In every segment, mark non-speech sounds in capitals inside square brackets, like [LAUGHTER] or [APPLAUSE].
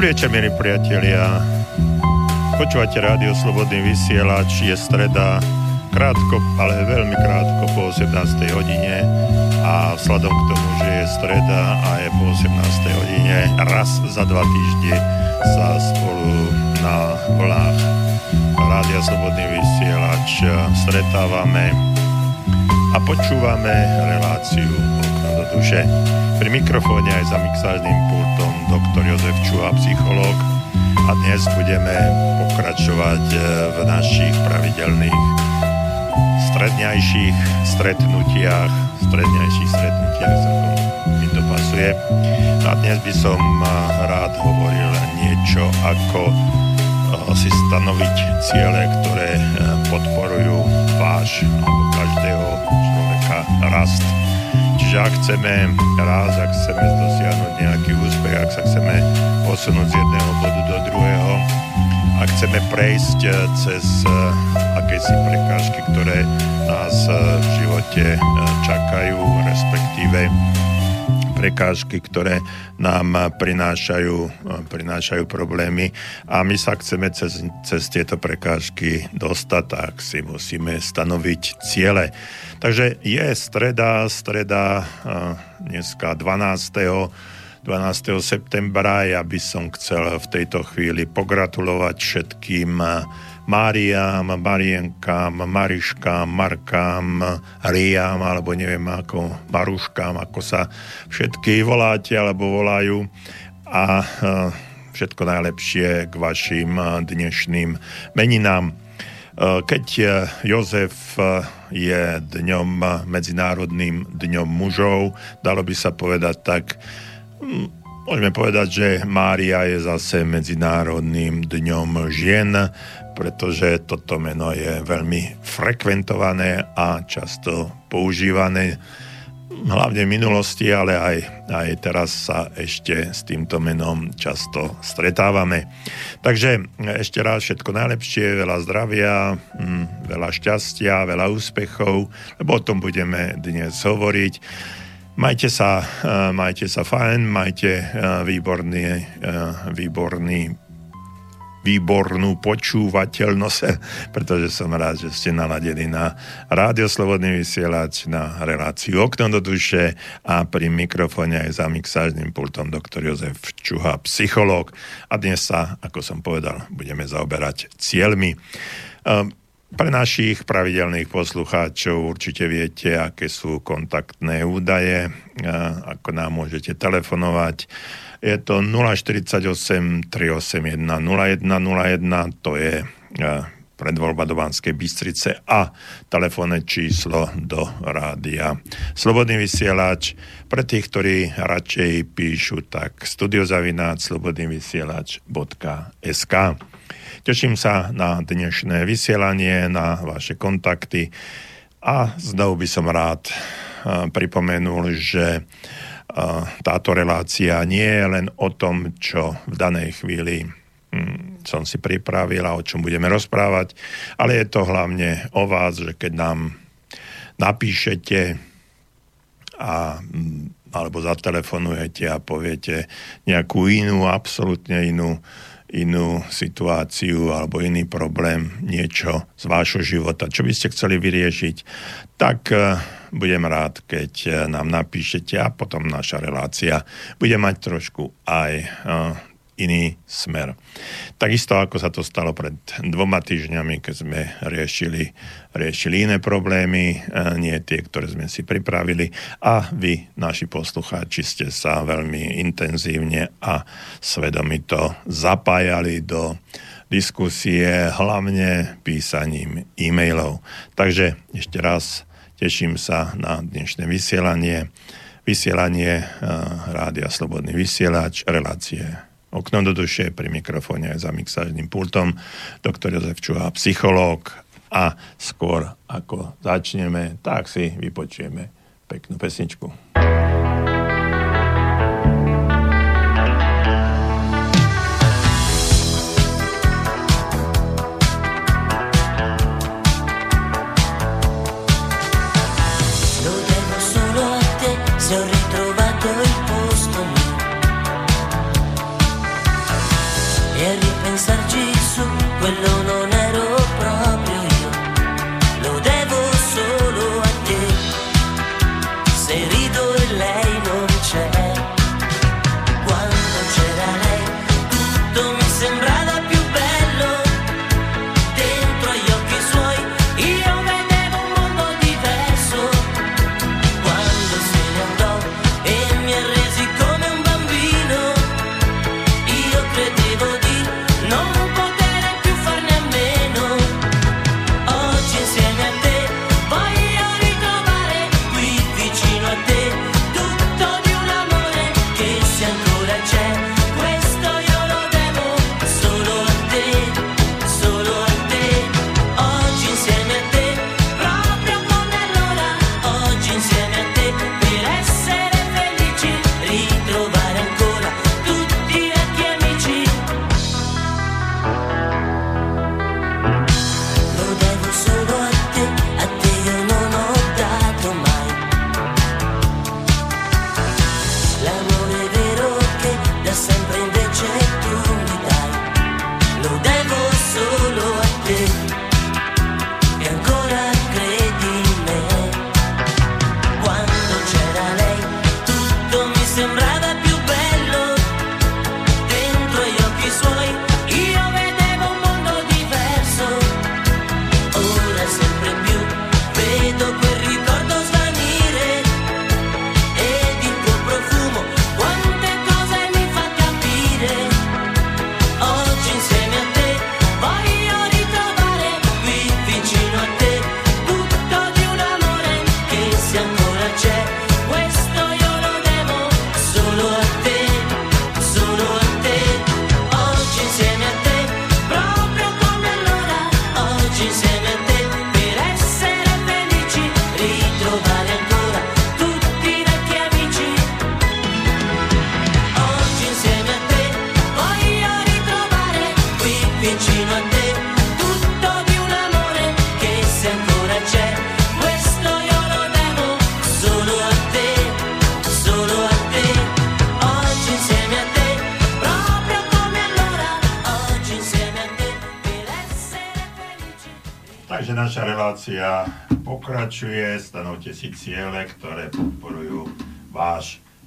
Dobrý večer, milí priatelia. Počúvate rádio Slobodný vysielač, je streda, krátko, ale veľmi krátko po 18. hodine a vzhľadom k tomu, že je streda a je po 18. hodine, raz za dva týždne sa spolu na vlnách Rádia Slobodný vysielač stretávame a počúvame reláciu Okno do duše. Pri mikrofóne aj za mixážnym pultom doktor Jozef Čuha, psychológ a dnes budeme pokračovať e, v našich pravidelných stredňajších stretnutiach, stredňajších stretnutiach mi to pasuje. A dnes by som e, rád hovoril niečo ako e, si stanoviť ciele, ktoré podporujú váš alebo každého človeka rast že ak chceme raz, ak chceme dosiahnuť nejaký úspech, ak sa chceme posunúť z jedného bodu do druhého, ak chceme prejsť eh, cez eh, akési prekážky, ktoré nás eh, v živote čakajú, respektíve prekážky, ktoré nám prinášajú, prinášajú problémy a my sa chceme cez, cez tieto prekážky dostať, tak si musíme stanoviť ciele. Takže je streda, streda dneska 12. 12. septembra. Ja by som chcel v tejto chvíli pogratulovať všetkým Máriám, Marienkám, Mariškám, Markám, Riám, alebo neviem ako, Maruškám, ako sa všetky voláte alebo volajú. A všetko najlepšie k vašim dnešným meninám. Keď eh, Jozef eh, je dňom, medzinárodným dňom mužov, dalo by sa povedať tak, môžeme povedať, že Mária je zase medzinárodným dňom žien, pretože toto meno je veľmi frekventované a často používané hlavne v minulosti, ale aj, aj teraz sa ešte s týmto menom často stretávame. Takže ešte raz všetko najlepšie, veľa zdravia, hm, veľa šťastia, veľa úspechov, lebo o tom budeme dnes hovoriť. Majte sa, eh, majte sa fajn, majte eh, výborný, eh, výborný výbornú počúvateľnosť, [LAUGHS] pretože som rád, že ste naladení na Rádio Slobodný vysielač, na reláciu Okno do duše a pri mikrofóne aj za mixážnym pultom doktor Jozef Čuha, psychológ. A dnes sa, ako som povedal, budeme zaoberať cieľmi. Ehm, pre našich pravidelných poslucháčov určite viete, aké sú kontaktné údaje, ako nám môžete telefonovať je to 048 381 0101, to je e, predvoľba do Banskej Bystrice a telefónne číslo do rádia. Slobodný vysielač, pre tých, ktorí radšej píšu, tak studiozavináč slobodnývysielač.sk Teším sa na dnešné vysielanie, na vaše kontakty a znovu by som rád e, pripomenul, že táto relácia nie je len o tom, čo v danej chvíli hm, som si pripravil a o čom budeme rozprávať, ale je to hlavne o vás, že keď nám napíšete a, hm, alebo zatelefonujete a poviete nejakú inú, absolútne inú inú situáciu alebo iný problém, niečo z vášho života, čo by ste chceli vyriešiť, tak eh, budem rád, keď eh, nám napíšete a potom naša relácia bude mať trošku aj eh, iný smer. Takisto ako sa to stalo pred dvoma týždňami, keď sme riešili, riešili iné problémy, e, nie tie, ktoré sme si pripravili a vy, naši poslucháči, ste sa veľmi intenzívne a svedomito zapájali do diskusie, hlavne písaním e-mailov. Takže ešte raz teším sa na dnešné vysielanie vysielanie uh, Rádia Slobodný vysielač, relácie Okno do duše pri mikrofóne aj za mixážnym pultom doktor Jozef Čuha, psychológ a skôr ako začneme, tak si vypočujeme peknú pesničku. sonríe.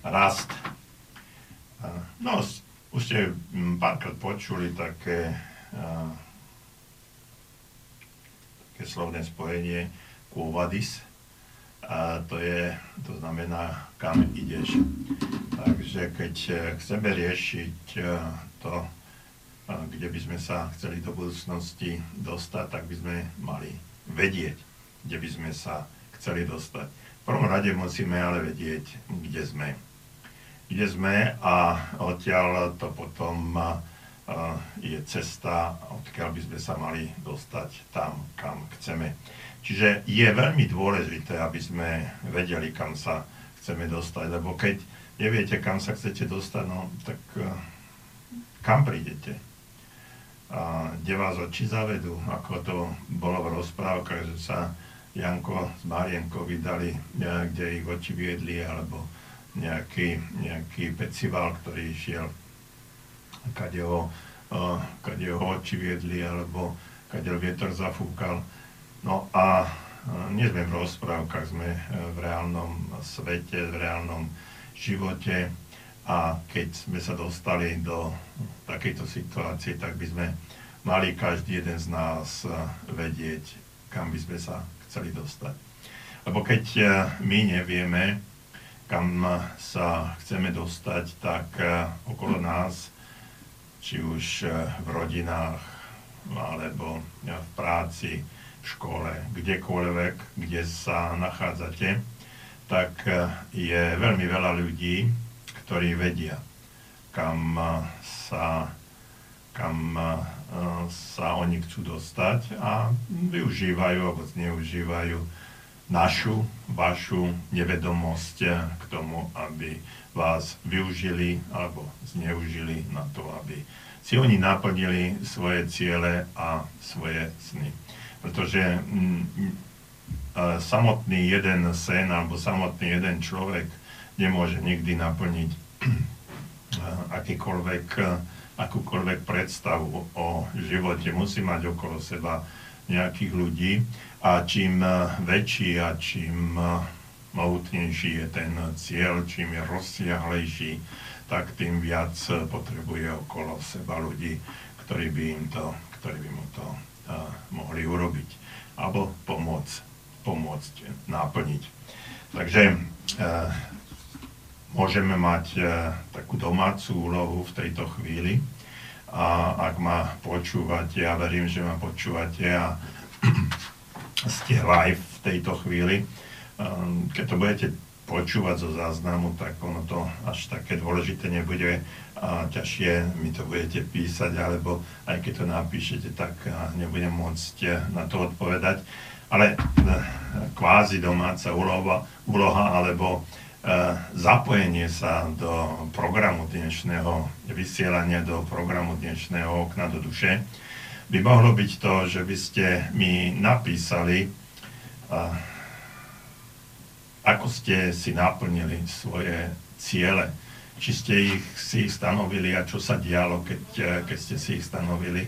Rast. No, už ste mm, párkrát počuli také, také slovné spojenie Kuvadis. A to, je, to znamená, kam ideš. Takže keď e, chceme riešiť e, to, kde by sme sa chceli do budúcnosti dostať, tak by sme mali vedieť, kde by sme sa chceli dostať. V prvom rade musíme ale vedieť, kde sme. Kde sme a odtiaľ to potom je cesta, odkiaľ by sme sa mali dostať tam, kam chceme. Čiže je veľmi dôležité, aby sme vedeli, kam sa chceme dostať, lebo keď neviete, kam sa chcete dostať, no tak kam prídete? a kde vás oči zavedú, ako to bolo v rozprávkach, že sa Janko s Marienkou vydali, kde ich oči viedli, alebo nejaký, nejaký pecival, ktorý išiel, kade ho, kade ho oči viedli, alebo kade vietor zafúkal. No a nie sme v rozprávkach, sme v reálnom svete, v reálnom živote a keď sme sa dostali do takejto situácie, tak by sme mali každý jeden z nás eh, vedieť, kam by sme sa chceli dostať. Lebo keď eh, my nevieme, kam sa chceme dostať, tak eh, okolo nás, či už v rodinách, alebo v práci, v škole, kdekoľvek, kde sa nachádzate, tak je veľmi veľa ľudí, ktorí vedia, kam sa, kam sa oni chcú dostať a využívajú alebo zneužívajú našu, vašu nevedomosť k tomu, aby vás využili alebo zneužili na to, aby si oni naplnili svoje ciele a svoje sny. Pretože mm, mm, samotný jeden sen alebo samotný jeden človek nemôže nikdy naplniť akýkoľvek, akúkoľvek predstavu o živote. Musí mať okolo seba nejakých ľudí a čím väčší a čím mohutnejší je ten cieľ, čím je rozsiahlejší, tak tým viac potrebuje okolo seba ľudí, ktorí by, im to, ktorí by mu to uh, mohli urobiť alebo pomôcť, pomôcť naplniť. Takže uh, môžeme mať e, takú domácu úlohu v tejto chvíli. A ak ma počúvate, ja verím, že ma počúvate a ste live v tejto chvíli, e, keď to budete počúvať zo záznamu, tak ono to až také dôležité nebude a ťažšie mi to budete písať, alebo aj keď to napíšete, tak nebudem môcť e, na to odpovedať. Ale kvázi domáca úloha, úloha alebo E, zapojenie sa do programu dnešného vysielania, do programu dnešného okna do duše, by mohlo byť to, že by ste mi napísali, ako ste si naplnili svoje ciele, či ste ich si ich stanovili a čo sa dialo, keď, e, keď ste si ich stanovili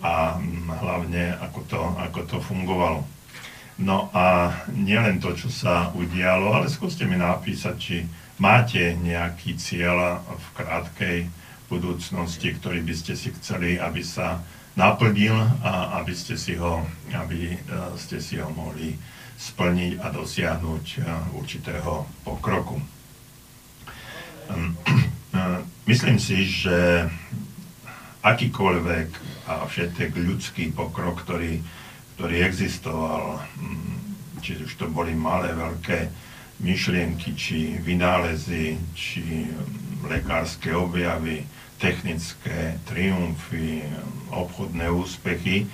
a hlavne ako to, ako to fungovalo. No a nielen to, čo sa udialo, ale skúste mi napísať, či máte nejaký cieľ v krátkej budúcnosti, ktorý by ste si chceli, aby sa naplnil a aby ste si ho, aby e, ste si ho mohli splniť a dosiahnuť e, určitého pokroku. Ehm, e, myslím si, že akýkoľvek a všetek ľudský pokrok, ktorý ktorý existoval, mm, či už to boli malé, veľké myšlienky, či vynálezy, či mm, lekárske objavy, technické triumfy, obchodné úspechy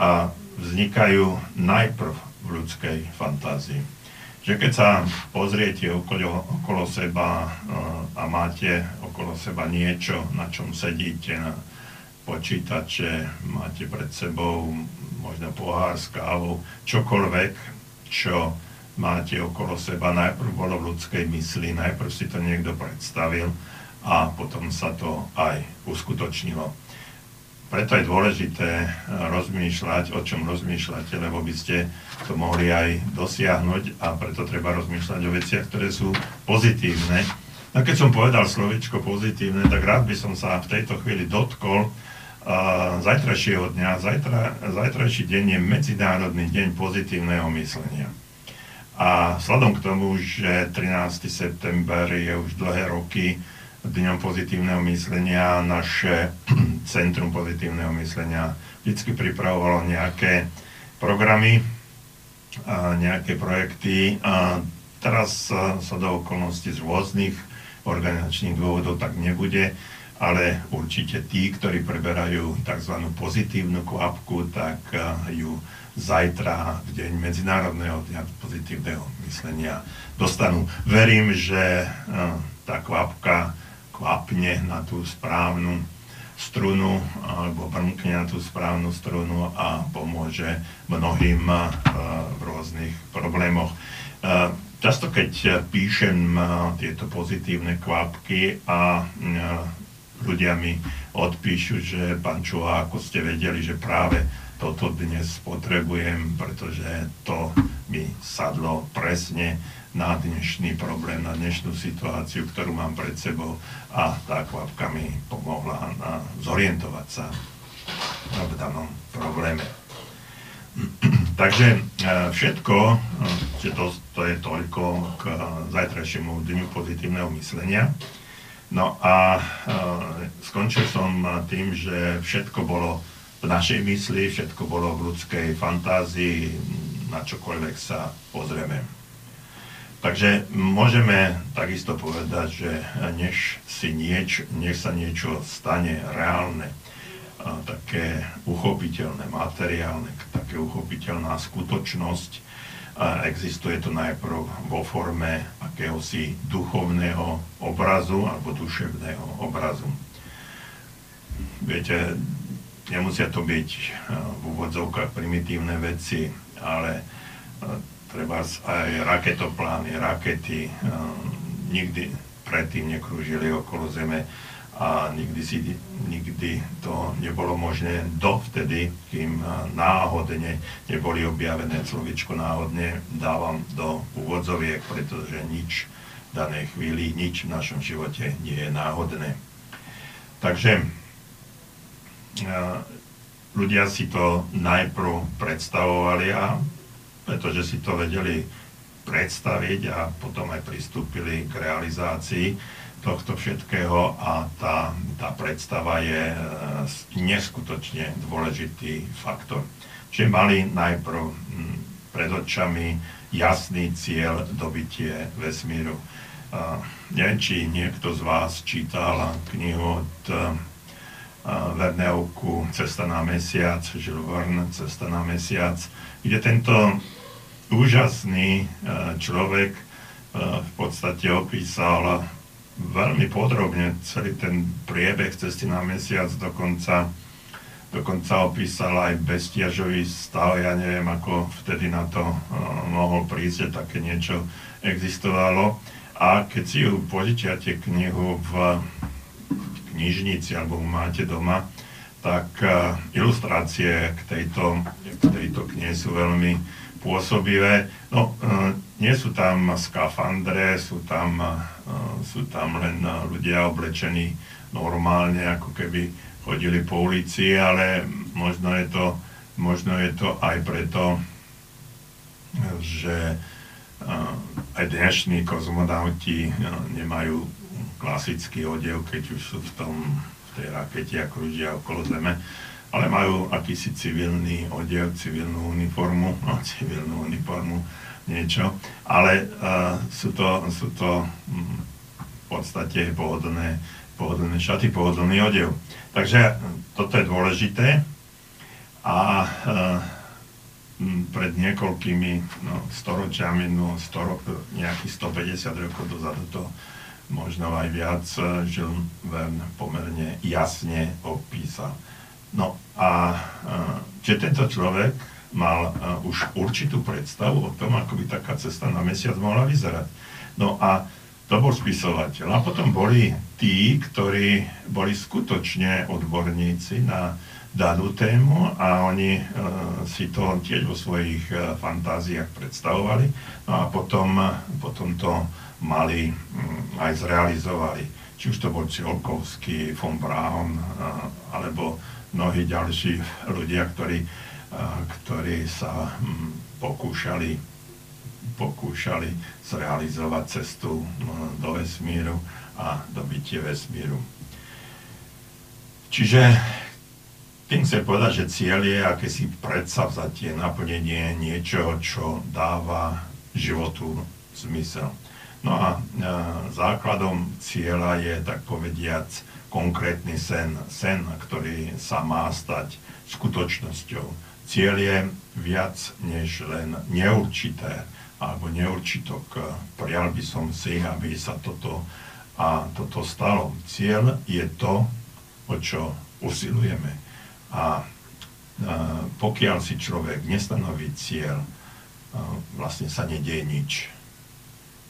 a vznikajú najprv v ľudskej fantázii. Že keď sa pozriete okolo, okolo seba a máte okolo seba niečo, na čom sedíte, na počítače, máte pred sebou možno pohár s kávou, čokoľvek, čo máte okolo seba, najprv bolo v ľudskej mysli, najprv si to niekto predstavil a potom sa to aj uskutočnilo. preto je dôležité rozmýšľať, o čom rozmýšľate, lebo by ste to mohli aj dosiahnuť a preto treba rozmýšľať o veciach, ktoré sú pozitívne. A keď som povedal slovičko pozitívne, tak rád by som sa v tejto chvíli dotkol uh, zajtrajšieho dňa. Zajtra, zajtrajší deň je Medzinárodný deň pozitívneho myslenia. A vzhľadom k tomu, že 13. september je už dlhé roky Dňom pozitívneho myslenia, naše [CLEARS THROAT] Centrum pozitívneho myslenia vždy pripravovalo nejaké programy, a nejaké projekty. A teraz sa do okolností z rôznych organizačných dôvodov tak nebude, ale určite tí, ktorí preberajú tzv. pozitívnu kvapku, tak ju zajtra, v deň Medzinárodného dňa pozitívneho myslenia, dostanú. Verím, že tá kvapka kvapne na tú správnu strunu alebo brnkne na tú správnu strunu a pomôže mnohým v rôznych problémoch. Často keď píšem tieto pozitívne kvapky a ľudia mi odpíšu, že pán Čuha, ako ste vedeli, že práve toto dnes potrebujem, pretože to mi sadlo presne na dnešný problém, na dnešnú situáciu, ktorú mám pred sebou a tá kvapka mi pomohla na zorientovať sa v danom probléme. [CLEARS THROAT] Takže e, všetko, e, to, to je toľko k zajtrajšiemu dňu pozitívneho myslenia. No a e, skončil som tým, že všetko bolo v našej mysli, všetko bolo v ľudskej fantázii, na čokoľvek sa pozrieme. Takže môžeme takisto povedať, že než, si nieč, nech sa niečo stane reálne, také uchopiteľné, materiálne, také uchopiteľná skutočnosť, existuje to najprv vo forme akéhosi duchovného obrazu alebo duševného obrazu. Viete, nemusia to byť v úvodzovkách primitívne veci, ale treba aj raketoplány, rakety uh, nikdy predtým nekrúžili okolo Zeme a nikdy, si, nikdy to nebolo možné dovtedy, kým uh, náhodne neboli objavené slovičko náhodne, dávam do úvodzoviek, pretože nič v danej chvíli, nič v našom živote nie je náhodné. Takže uh, ľudia si to najprv predstavovali a pretože si to vedeli predstaviť a potom aj pristúpili k realizácii tohto všetkého a tá, tá predstava je e, neskutočne dôležitý faktor. Čiže mali najprv pred očami jasný cieľ dobitie vesmíru. Uh, neviem, či niekto z vás čítal knihu od uh, Verneuku Cesta na mesiac, Jules Verne Cesta na mesiac, kde tento úžasný e, človek e, v podstate opísal veľmi podrobne celý ten priebeh cesty na mesiac, dokonca, dokonca opísal aj bestiažový stav, ja neviem, ako vtedy na to uh, mohol prísť, že také niečo existovalo. A keď si ju požičiate knihu v knižnici alebo máte doma, tak ilustrácie k tejto, k tejto knihe sú veľmi pôsobivé. No, e, nie sú tam skafandre, sú tam, e, sú tam len ľudia oblečení normálne, ako keby chodili po ulici, ale možno je to, možno je to aj preto, že e, aj dnešní kozmonauti nemajú klasický odev, keď už sú v, tom, v tej rakete a krúžia okolo Zeme ale majú akýsi civilný odev, civilnú uniformu, no civilnú uniformu, niečo, ale uh, sú to, sú to um, v podstate pohodlné, pohodlné šaty, pohodlný odev. Takže toto je dôležité a uh, pred niekoľkými no, storočiami, no, storo, nejakých 150 rokov dozadu to možno aj viac Jules Verne pomerne jasne opísal. No a čiže tento človek mal už určitú predstavu o tom, ako by taká cesta na mesiac mohla vyzerať. No a to bol spisovateľ. A potom boli tí, ktorí boli skutočne odborníci na danú tému a oni uh, si to tiež vo svojich uh, fantáziách predstavovali no a potom, potom to mali um, aj zrealizovali. Či už to bol Čiolkovský, von Braun uh, alebo mnohí ďalší ľudia, ktorí, ktorí sa um, pokúšali, pokúšali zrealizovať cestu uh, do vesmíru a dobitie vesmíru. Čiže tým chcem povedať, že cieľ je akési predsavzatie, naplnenie niečoho, čo dáva životu zmysel. No a e, základom cieľa je, tak povediac, konkrétny sen, sen, ktorý sa má stať skutočnosťou. Cieľ je viac než len neurčité alebo neurčitok. Prial by som si, aby sa toto a toto stalo. Cieľ je to, o čo usilujeme a, pokiaľ si človek nestanoví cieľ, vlastne sa nedieje nič.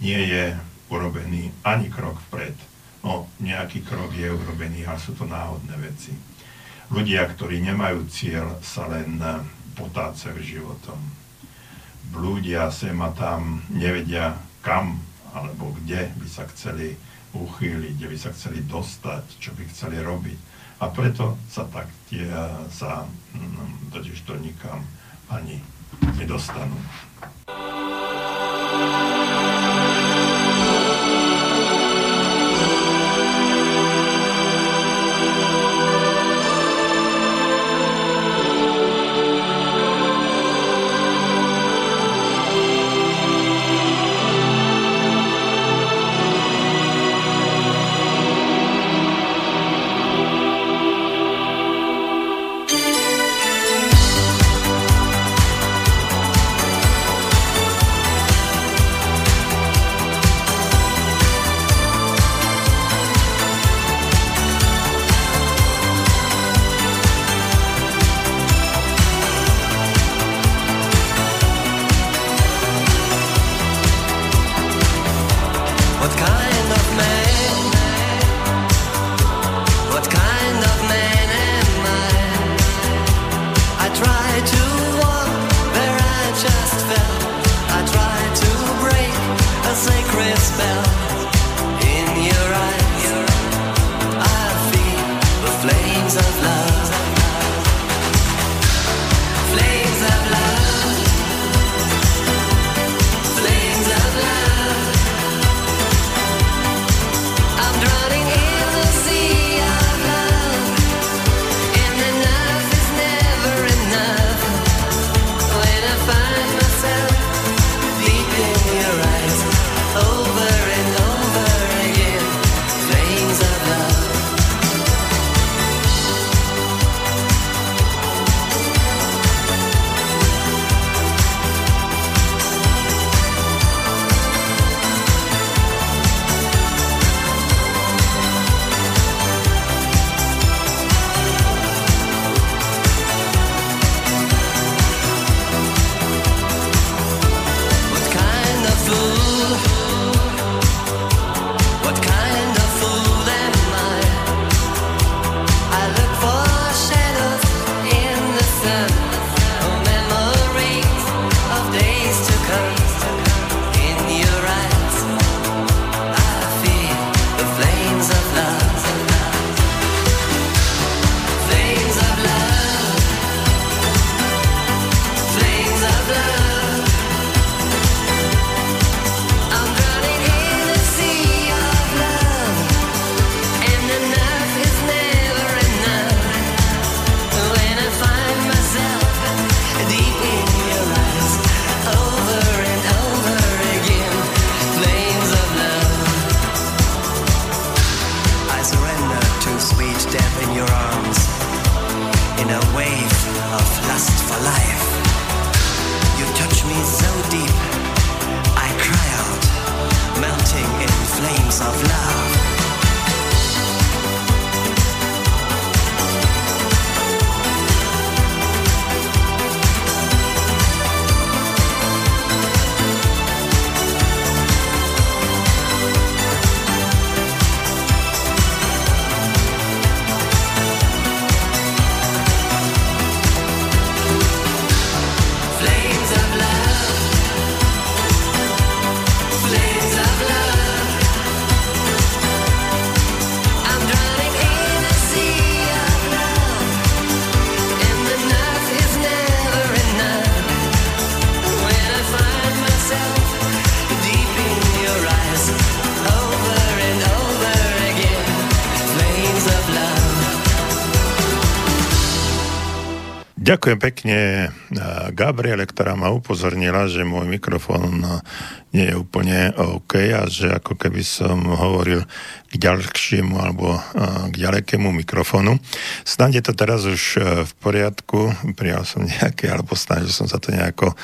Nie je urobený ani krok vpred. No, nejaký krok je urobený, ale sú to náhodné veci. Ľudia, ktorí nemajú cieľ, sa len potácajú životom. Blúdia sem a tam, nevedia kam alebo kde by sa chceli uchýliť, kde by sa chceli dostať, čo by chceli robiť a preto sa tak tie sa mm, totiž to nikam ani nedostanú. Ďakujem pekne Gabriele, ktorá ma upozornila, že môj mikrofón nie je úplne OK a že ako keby som hovoril k ďalšiemu alebo k ďalekému mikrofónu. Snad je to teraz už v poriadku, prijal som nejaké, alebo snažil som sa to nejako,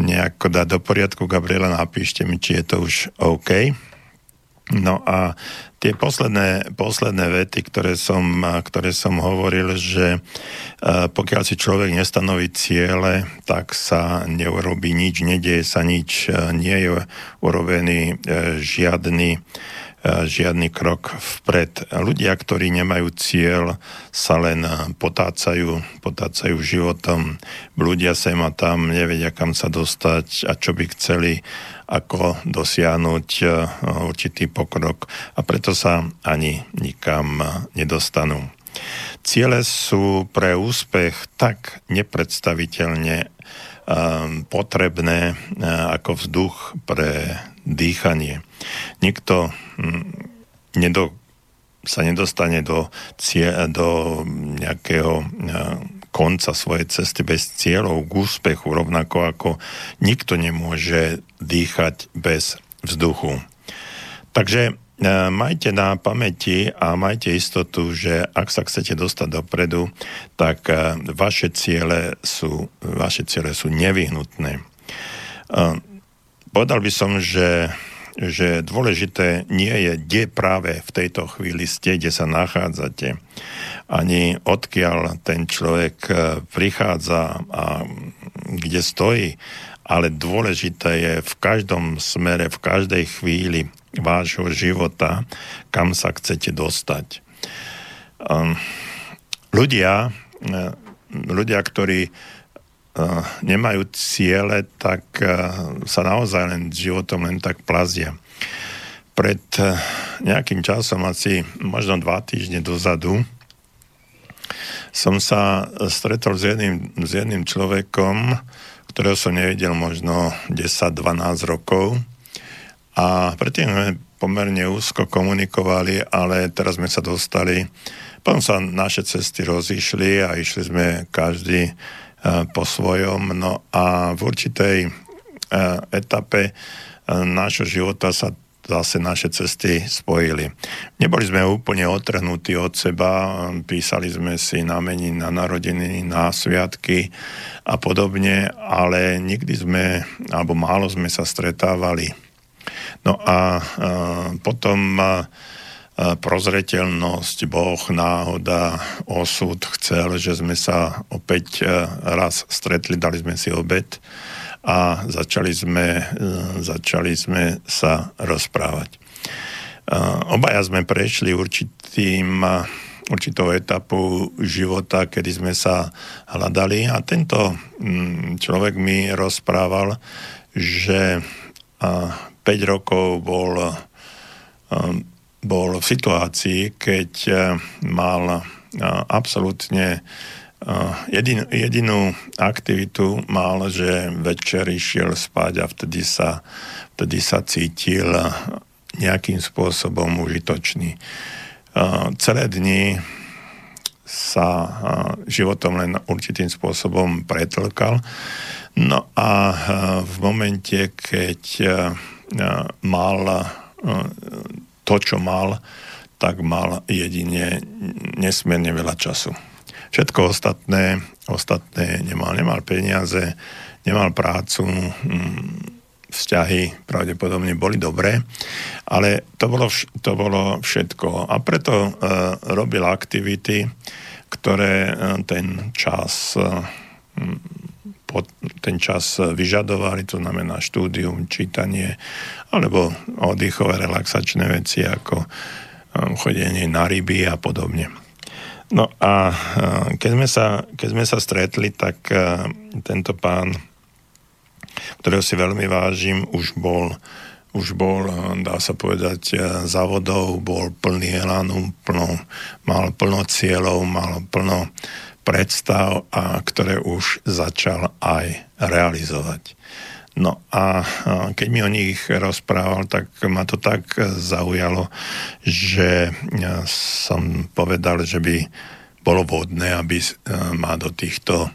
nejako dať do poriadku. Gabriela, napíšte mi, či je to už OK. No a tie posledné, posledné vety, ktoré som, ktoré som hovoril, že pokiaľ si človek nestanoví ciele, tak sa neurobí nič, nedieje sa nič, nie je urobený e, žiadny žiadny krok vpred. Ľudia, ktorí nemajú cieľ, sa len potácajú, potácajú životom, blúdia sa im a tam, nevedia kam sa dostať a čo by chceli, ako dosiahnuť určitý pokrok a preto sa ani nikam nedostanú. Ciele sú pre úspech tak nepredstaviteľne potrebné ako vzduch pre dýchanie. Nikto nedo, sa nedostane do, cie, do nejakého konca svojej cesty bez cieľov k úspechu, rovnako ako nikto nemôže dýchať bez vzduchu. Takže hm, majte na pamäti a majte istotu, že ak sa chcete dostať dopredu, tak vaše ciele sú, vaše ciele sú nevyhnutné. Povedal by som, že, že dôležité nie je, kde práve v tejto chvíli ste, kde sa nachádzate, ani odkiaľ ten človek e, prichádza a kde stojí, ale dôležité je v každom smere, v každej chvíli vášho života, kam sa chcete dostať. Ehm, ľudia, e, ľudia, ktorí nemajú ciele, tak eh, sa naozaj len životom len tak plazia. Pred eh, nejakým časom, asi možno dva týždne dozadu, som sa stretol s jedným, s jedným človekom, ktorého som nevidel možno 10-12 rokov. A predtým sme pomerne úzko komunikovali, ale teraz sme sa dostali, potom sa naše cesty rozišli a išli sme každý po svojom. No a v určitej etape nášho života sa zase naše cesty spojili. Neboli sme úplne otrhnutí od seba, písali sme si na mení, na narodeniny, na sviatky a podobne, ale nikdy sme, alebo málo sme sa stretávali. No a, potom prozreteľnosť, Boh, náhoda, osud chcel, že sme sa opäť e, raz stretli, dali sme si obed a začali sme, e, začali sme sa rozprávať. E, obaja sme prešli určitým, určitou etapu života, kedy sme sa hľadali a tento mm, človek mi rozprával, že 5 rokov bol bol v situácii, keď eh, mal eh, absolútne eh, jedin, jedinú aktivitu mal, že večer išiel spať a vtedy sa, vtedy sa cítil nejakým spôsobom užitočný. Celé dni sa životom len určitým spôsobom pretlkal. No a v momente, keď mal to, čo mal, tak mal jedine nesmierne veľa času. Všetko ostatné, ostatné nemal. Nemal peniaze, nemal prácu, mm, vzťahy pravdepodobne boli dobré, ale to bolo, vš- to bolo všetko. A preto uh, robil aktivity, ktoré uh, ten čas uh, ten čas vyžadovali, to znamená štúdium, čítanie, alebo oddychové relaxačné veci ako um, chodenie na ryby a podobne. No a uh, keď sme sa, keď sme sa stretli, tak uh, tento pán, ktorého si veľmi vážim, už bol už bol, uh, dá sa povedať, závodov, bol plný elánu, plno, mal plno cieľov, mal plno predstav, a ktoré už začal aj realizovať. No a keď mi o nich rozprával, tak ma to tak zaujalo, že som povedal, že by bolo vhodné, aby ma do týchto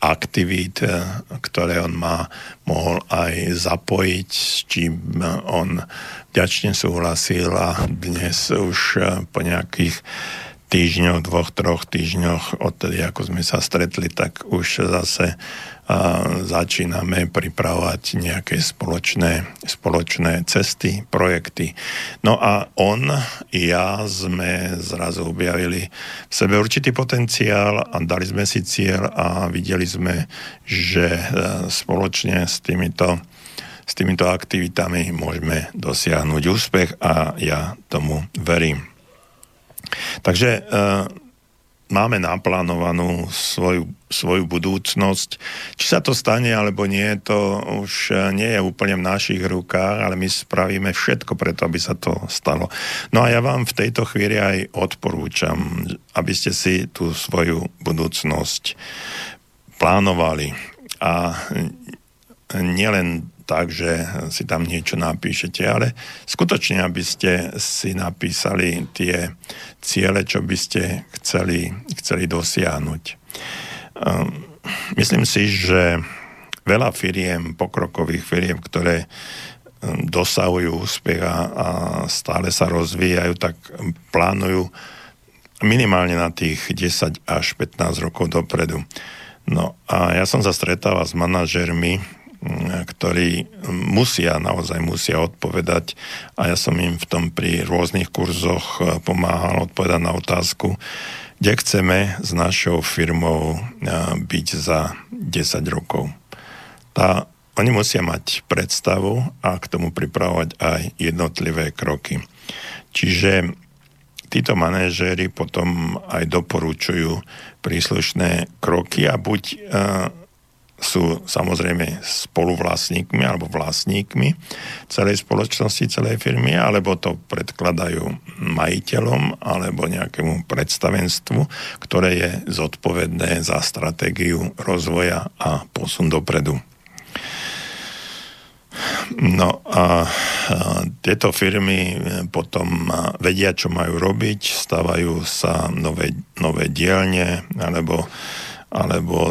aktivít, ktoré on má, mohol aj zapojiť, s čím on vďačne súhlasil a dnes už po nejakých týždňoch, dvoch, troch týždňoch, odtedy ako sme sa stretli, tak už zase a začíname pripravovať nejaké spoločné, spoločné cesty, projekty. No a on i ja sme zrazu objavili v sebe určitý potenciál a dali sme si cieľ a videli sme, že e, spoločne s týmito s týmito aktivitami môžeme dosiahnuť úspech a ja tomu verím. Takže e, máme naplánovanú svoju, svoju budúcnosť. Či sa to stane alebo nie, to už nie je úplne v našich rukách, ale my spravíme všetko preto, aby sa to stalo. No a ja vám v tejto chvíli aj odporúčam, aby ste si tú svoju budúcnosť plánovali. A nielen tak, že si tam niečo napíšete, ale skutočne, aby ste si napísali tie ciele, čo by ste chceli, chceli dosiahnuť. Ehm, myslím si, že veľa firiem, pokrokových firiem, ktoré ehm, dosahujú úspech a, stále sa rozvíjajú, tak plánujú minimálne na tých 10 až 15 rokov dopredu. No a ja som sa stretávala s manažermi, ktorí musia, naozaj musia odpovedať a ja som im v tom pri rôznych kurzoch e, pomáhal odpovedať na otázku, kde chceme s našou firmou e, byť za 10 rokov. Tá, oni musia mať predstavu a k tomu pripravovať aj jednotlivé kroky. Čiže títo manažéri potom aj doporučujú príslušné kroky a buď uh, sú samozrejme spoluvlastníkmi alebo vlastníkmi celej spoločnosti, celej firmy, alebo to predkladajú majiteľom alebo nejakému predstavenstvu, ktoré je zodpovedné za stratégiu rozvoja a posun dopredu. No a, tieto firmy potom vedia, čo majú robiť, stavajú sa nové, nové dielne alebo alebo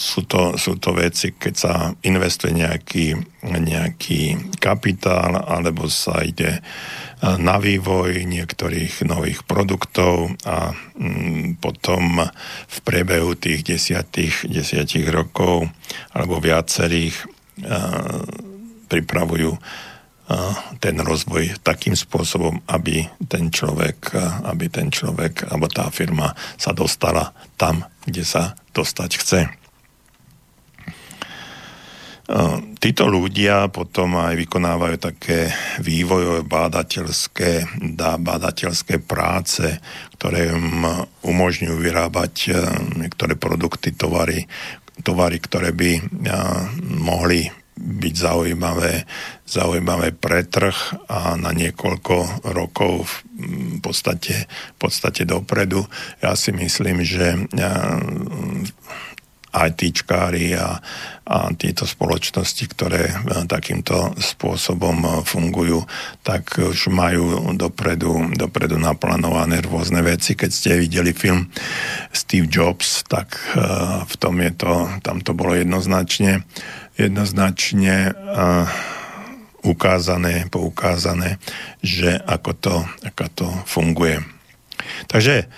sú to, sú to veci, keď sa investuje nejaký, nejaký kapitál, alebo sa ide na vývoj niektorých nových produktov a mm, potom v priebehu tých desiatých, desiatich rokov alebo viacerých pripravujú ten rozvoj takým spôsobom, aby ten človek, aby ten človek alebo tá firma sa dostala tam, kde sa dostať chce. Títo ľudia potom aj vykonávajú také vývojové bádateľské, bádateľské práce, ktoré im umožňujú vyrábať niektoré produkty, tovary, tovary ktoré by mohli byť zaujímavé, zaujímavé pre trh a na niekoľko rokov v podstate, v podstate dopredu. Ja si myslím, že ITčkári a, a tieto spoločnosti, ktoré e, takýmto spôsobom e, fungujú, tak už majú dopredu, dopredu naplánované rôzne veci. Keď ste videli film Steve Jobs, tak e, v tom je to, tam to bolo jednoznačne jednoznačne ukázané, poukázané, že ako to, ako to funguje. Takže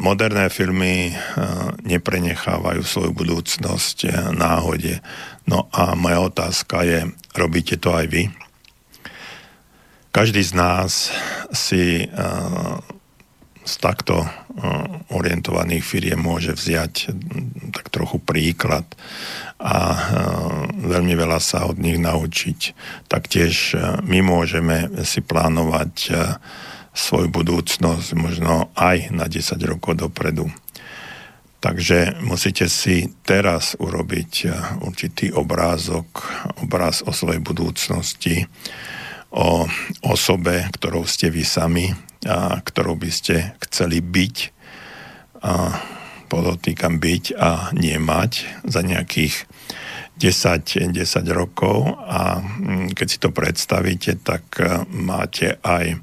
moderné filmy neprenechávajú svoju budúcnosť náhode. No a moja otázka je, robíte to aj vy? Každý z nás si z takto orientovaných firiem môže vziať tak trochu príklad a veľmi veľa sa od nich naučiť. Taktiež my môžeme si plánovať svoju budúcnosť možno aj na 10 rokov dopredu. Takže musíte si teraz urobiť určitý obrázok, obraz o svojej budúcnosti, o osobe, ktorou ste vy sami a ktorou by ste chceli byť a podotýkam byť a nemať za nejakých 10, 10 rokov a mm, keď si to predstavíte, tak eh, máte aj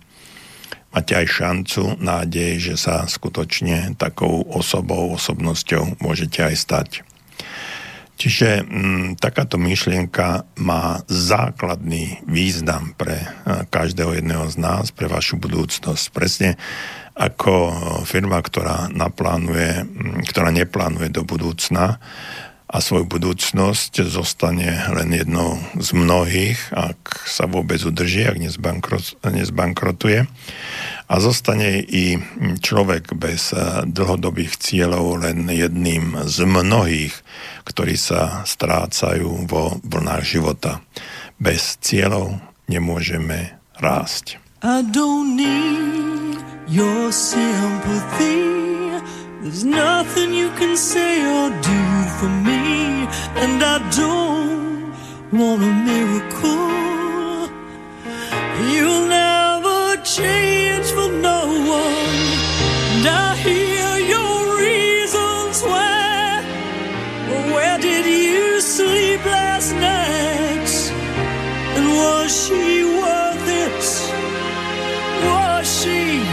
máte aj šancu, nádej, že sa skutočne takou osobou, osobnosťou môžete aj stať. Čiže m, mm, takáto myšlienka má základný význam pre e, každého jedného z nás, pre vašu budúcnosť. Presne ako firma, ktorá naplánuje, mm, ktorá neplánuje do budúcna, a svoju budúcnosť zostane len jednou z mnohých, ak sa vôbec udrží, ak nezbankrotuje. A zostane i človek bez dlhodobých cieľov len jedným z mnohých, ktorí sa strácajú vo vlnách života. Bez cieľov nemôžeme rásť. I don't need your sympathy There's nothing you can say or do for me, and I don't want a miracle. You'll never change for no one, and I hear your reasons why. where did you sleep last night? And was she worth it? Was she?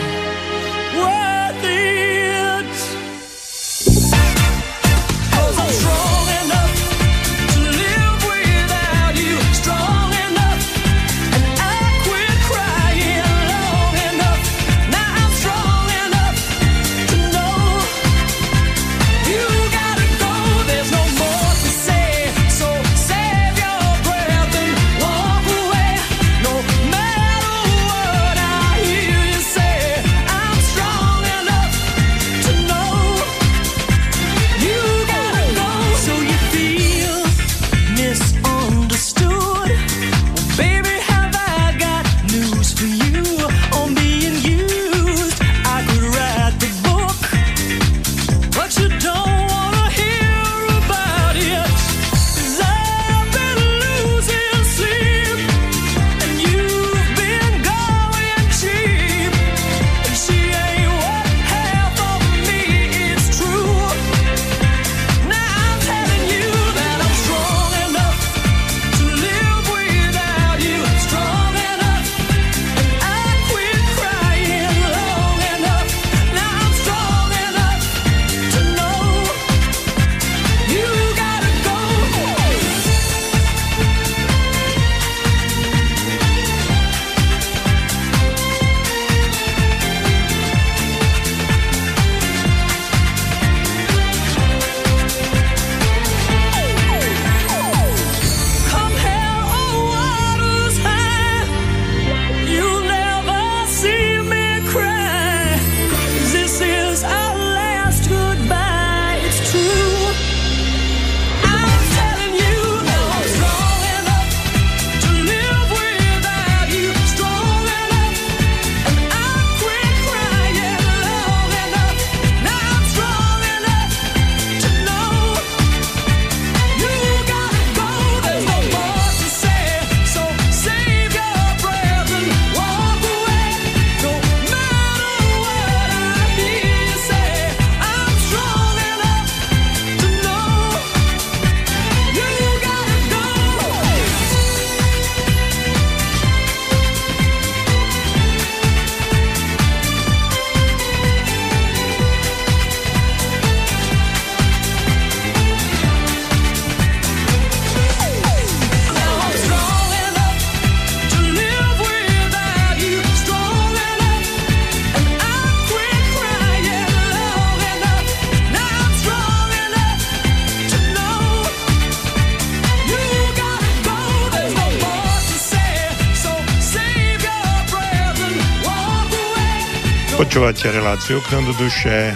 Počúvate reláciu Okno do duše,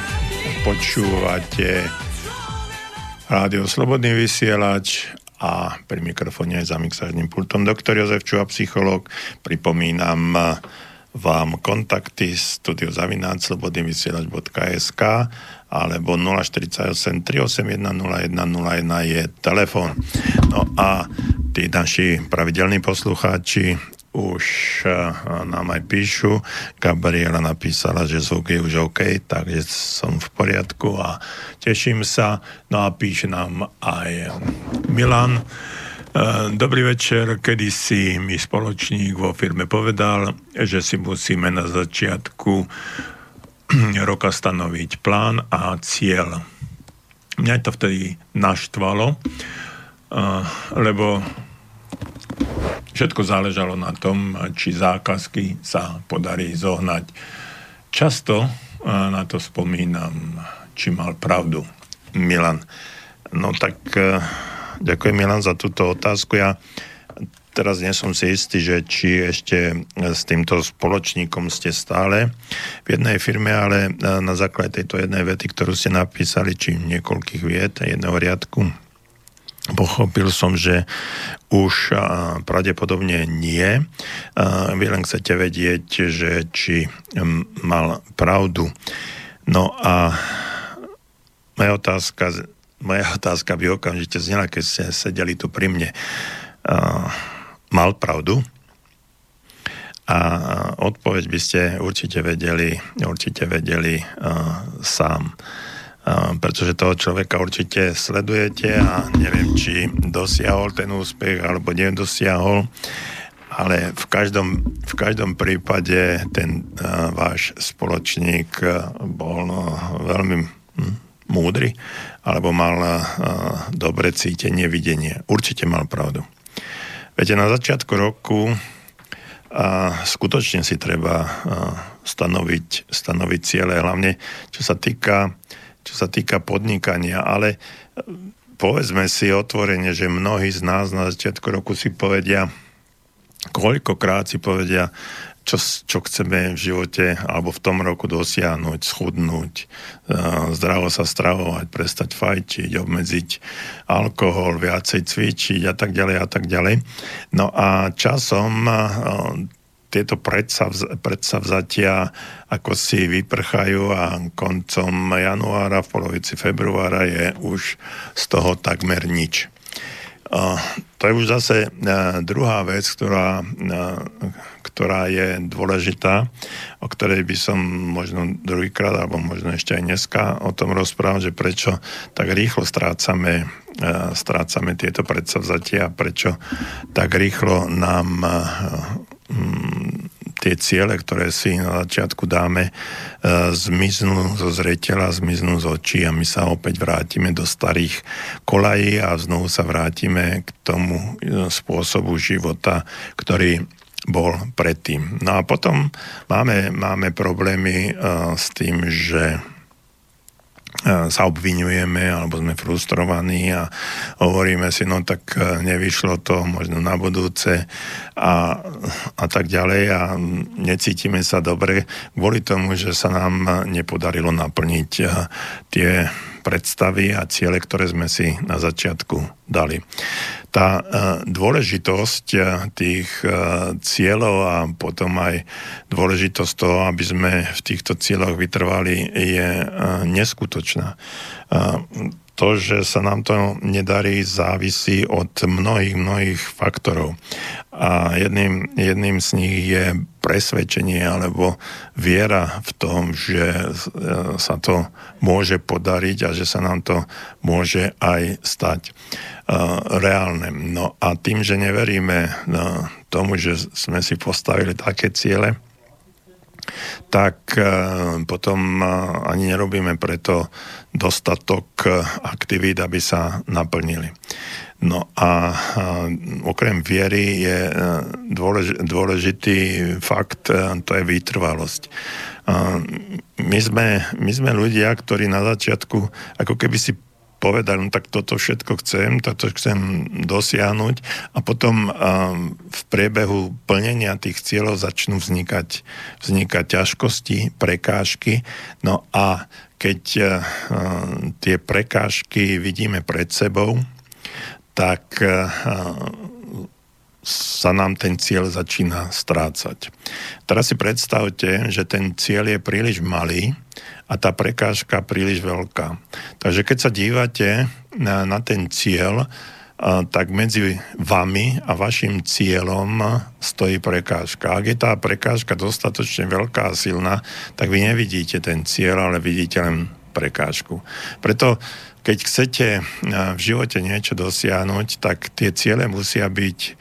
počúvate rádio Slobodný vysielač a pri mikrofóne za mixážnym pultom doktor Jozef Čuha, psycholog. Pripomínam vám kontakty studiozavináč.slobodnyvysielač.sk alebo 048 381 0101 je telefon. No a tí naši pravidelní poslucháči už eh, nám aj píšu. Gabriela napísala, že zvuk je už OK, takže som v poriadku a teším sa. No a píše nám aj Milan, Dobrý večer. Kedy si mi spoločník vo firme povedal, že si musíme na začiatku [CLEARS THROAT] roka stanoviť plán a cieľ. Mňa to vtedy naštvalo, lebo všetko záležalo na tom, či zákazky sa podarí zohnať. Často na to spomínam, či mal pravdu Milan. No tak Ďakujem Milan za túto otázku. Ja teraz nie som si istý, že či ešte s týmto spoločníkom ste stále v jednej firme, ale na základe tejto jednej vety, ktorú ste napísali, či niekoľkých viet, jedného riadku, pochopil som, že už pravdepodobne nie. Vy len chcete vedieť, že či mal pravdu. No a moja otázka moja [LAUGHS] otázka by okamžite znela, keď ste sedeli tu pri mne. Mal pravdu? A odpoveď by ste určite vedeli, určite vedeli sám. Uh, pretože toho človeka určite sledujete a neviem, či dosiahol ten úspech alebo nedosiahol, ale v každom, v každom prípade ten uh, váš spoločník uh, bol no, veľmi hm, múdry alebo mal uh, dobre cítenie, videnie. Určite mal pravdu. Viete, na začiatku roku a skutočne si treba stanoviť, stanoviť ciele, hlavne čo sa týka, čo sa týka podnikania, ale povedzme si otvorene, že mnohí z nás na začiatku roku si povedia, koľkokrát si povedia, čo, čo chceme v živote alebo v tom roku dosiahnuť, schudnúť, e, zdravo sa stravovať, prestať fajčiť, obmedziť alkohol, viacej cvičiť a tak ďalej a tak ďalej. No a časom e, tieto predsavzatia ako si vyprchajú a koncom januára, v polovici februára je už z toho takmer nič. To je už zase druhá vec, ktorá, ktorá je dôležitá, o ktorej by som možno druhýkrát, alebo možno ešte aj dneska o tom rozprával, že prečo tak rýchlo strácame, strácame tieto predsavzatia, prečo tak rýchlo nám tie ciele, ktoré si na začiatku dáme, e, zmiznú zo zreteľa, zmiznú z očí a my sa opäť vrátime do starých kolají a znovu sa vrátime k tomu e, spôsobu života, ktorý bol predtým. No a potom máme, máme problémy uh, s tým, že sa obvinujeme alebo sme frustrovaní a hovoríme si, no tak e, nevyšlo to možno na budúce a, a tak ďalej a necítime sa dobre kvôli tomu, že sa nám nepodarilo naplniť e, tie predstavy a ciele, ktoré sme si na začiatku dali. Tá e, dôležitosť e, tých e, cieľov a potom aj dôležitosť toho, aby sme v týchto cieľoch vytrvali, je neskutočná to, že sa nám to nedarí, závisí od mnohých, mnohých faktorov. A jedným, jedným z nich je presvedčenie alebo viera v tom, že e, sa to môže podariť a že sa nám to môže aj stať uh, reálne. No a tým, že neveríme no, tomu, že sme si postavili také ciele, tak eh, potom eh, ani nerobíme preto dostatok eh, aktivít, aby sa naplnili. No a okrem viery je dôležitý fakt, to je vytrvalosť. My sme, my sme ľudia, ktorí na začiatku ako keby si povedať, no tak toto všetko chcem, toto chcem dosiahnuť a potom um, v priebehu plnenia tých cieľov začnú vznikať, vznikať ťažkosti, prekážky. No a keď uh, tie prekážky vidíme pred sebou, tak uh, sa nám ten cieľ začína strácať. Teraz si predstavte, že ten cieľ je príliš malý a tá prekážka príliš veľká. Takže keď sa dívate na, na ten cieľ, tak medzi vami a vašim cieľom stojí prekážka. Ak je tá prekážka dostatočne veľká a silná, tak vy nevidíte ten cieľ, ale vidíte len prekážku. Preto keď chcete v živote niečo dosiahnuť, tak tie ciele musia byť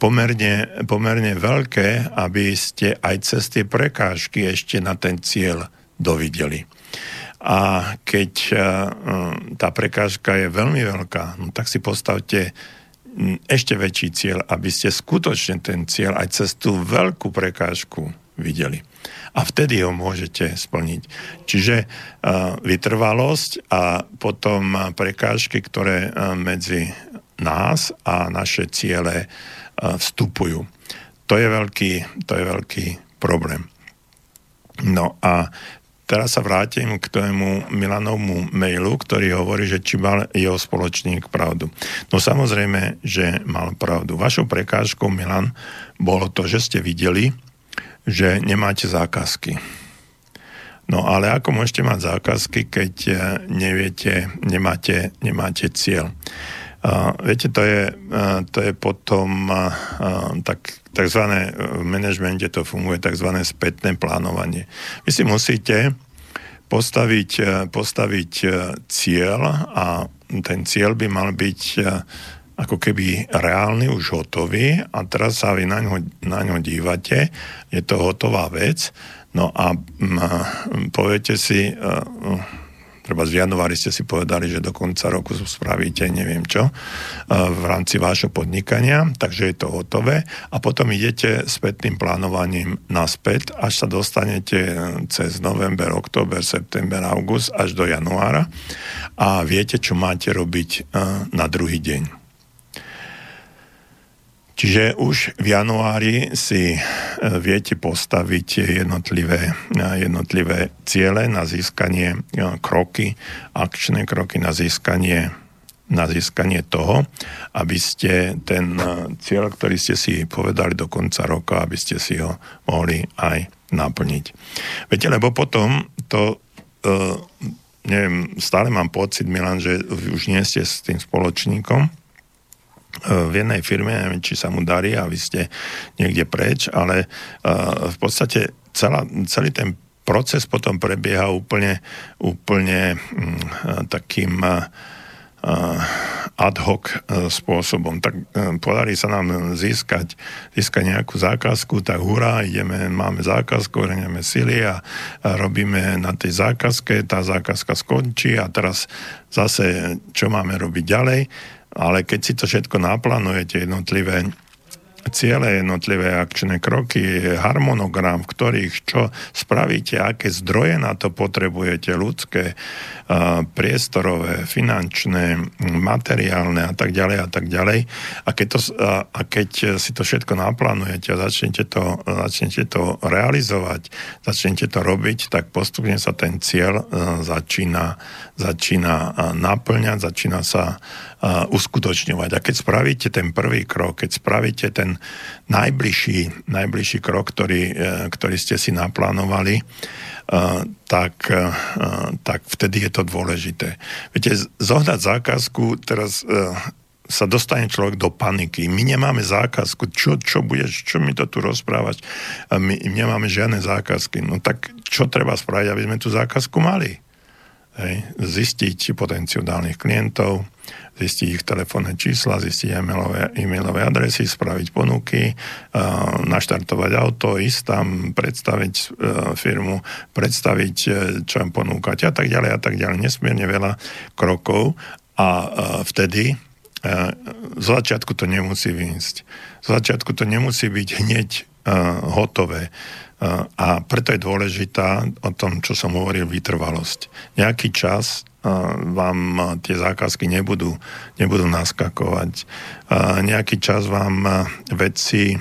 pomerne, pomerne veľké, aby ste aj cez tie prekážky ešte na ten cieľ dovideli. A keď tá prekážka je veľmi veľká, no tak si postavte ešte väčší cieľ, aby ste skutočne ten cieľ aj cez tú veľkú prekážku videli. A vtedy ho môžete splniť. Čiže uh, vytrvalosť a potom prekážky, ktoré uh, medzi nás a naše ciele uh, vstupujú. To je veľký, to je veľký problém. No a Teraz sa vrátim k tomu Milanovmu mailu, ktorý hovorí, že či mal jeho spoločník pravdu. No samozrejme, že mal pravdu. Vašou prekážkou, Milan, bolo to, že ste videli, že nemáte zákazky. No ale ako môžete mať zákazky, keď eh, neviete, nemáte, nemáte cieľ? Viete, to je, to je potom uh, tak, takzvané, v manažmente to funguje takzvané spätné plánovanie. Vy si musíte postaviť, postaviť cieľ a ten cieľ by mal byť ako keby reálny, už hotový a teraz sa vy na ňo, na ňo dívate, je to hotová vec, no a m, poviete si, treba v januári ste si povedali, že do konca roku spravíte neviem čo v rámci vášho podnikania, takže je to hotové a potom idete spätným plánovaním naspäť, až sa dostanete e, cez november, október, september, august až do januára a viete, čo máte robiť e, na druhý deň. Čiže už v januári si e, viete postaviť jednotlivé, e, jednotlivé ciele na získanie e, kroky, akčné kroky na získanie na získanie toho, aby ste ten cieľ, ktorý ste si povedali do konca roka, aby ste si ho mohli aj naplniť. Viete, lebo potom to, neviem, stále mám pocit, Milan, že už nie ste s tým spoločníkom, v jednej firme, neviem, či sa mu darí a vy ste niekde preč, ale v podstate celá, celý ten proces potom prebieha úplne, úplne mm, takým ad hoc spôsobom. Tak podarí sa nám získať, získať nejakú zákazku, tak hurá, ideme, máme zákazku, renieme sily a robíme na tej zákazke, tá zákazka skončí a teraz zase čo máme robiť ďalej ale keď si to všetko naplánujete, jednotlivé ciele, jednotlivé akčné kroky, harmonogram, v ktorých čo spravíte, aké zdroje na to potrebujete, ľudské, priestorové, finančné, materiálne a tak ďalej a tak ďalej. A keď, to, a keď si to všetko naplánujete a začnete to, začnete to realizovať, začnete to robiť, tak postupne sa ten cieľ začína, začína naplňať, začína sa uskutočňovať. A keď spravíte ten prvý krok, keď spravíte ten najbližší, najbližší krok, ktorý, e, ktorý ste si naplánovali, e, tak, e, tak vtedy je to dôležité. Viete, zohnať zákazku, teraz sa dostane človek do paniky. My nemáme zákazku. Čo, čo budeš, čo mi to tu rozprávať? My nemáme žiadne zákazky. No tak čo treba spraviť, aby sme tú zákazku mali? Hej. Zistiť potenciálnych klientov, zistiť ich telefónne čísla, zistiť e-mailové, e-mailové adresy, spraviť ponuky, naštartovať auto, ísť tam, predstaviť e, firmu, predstaviť, e, čo im ponúkať a tak ďalej a tak ďalej. Nesmierne veľa krokov a e, vtedy z začiatku to nemusí výjsť. Z začiatku to nemusí byť hneď hotové. A preto je dôležitá o tom, čo som hovoril, vytrvalosť. Nejaký čas vám tie zákazky nebudú, nebudú naskakovať. Nejaký čas vám veci,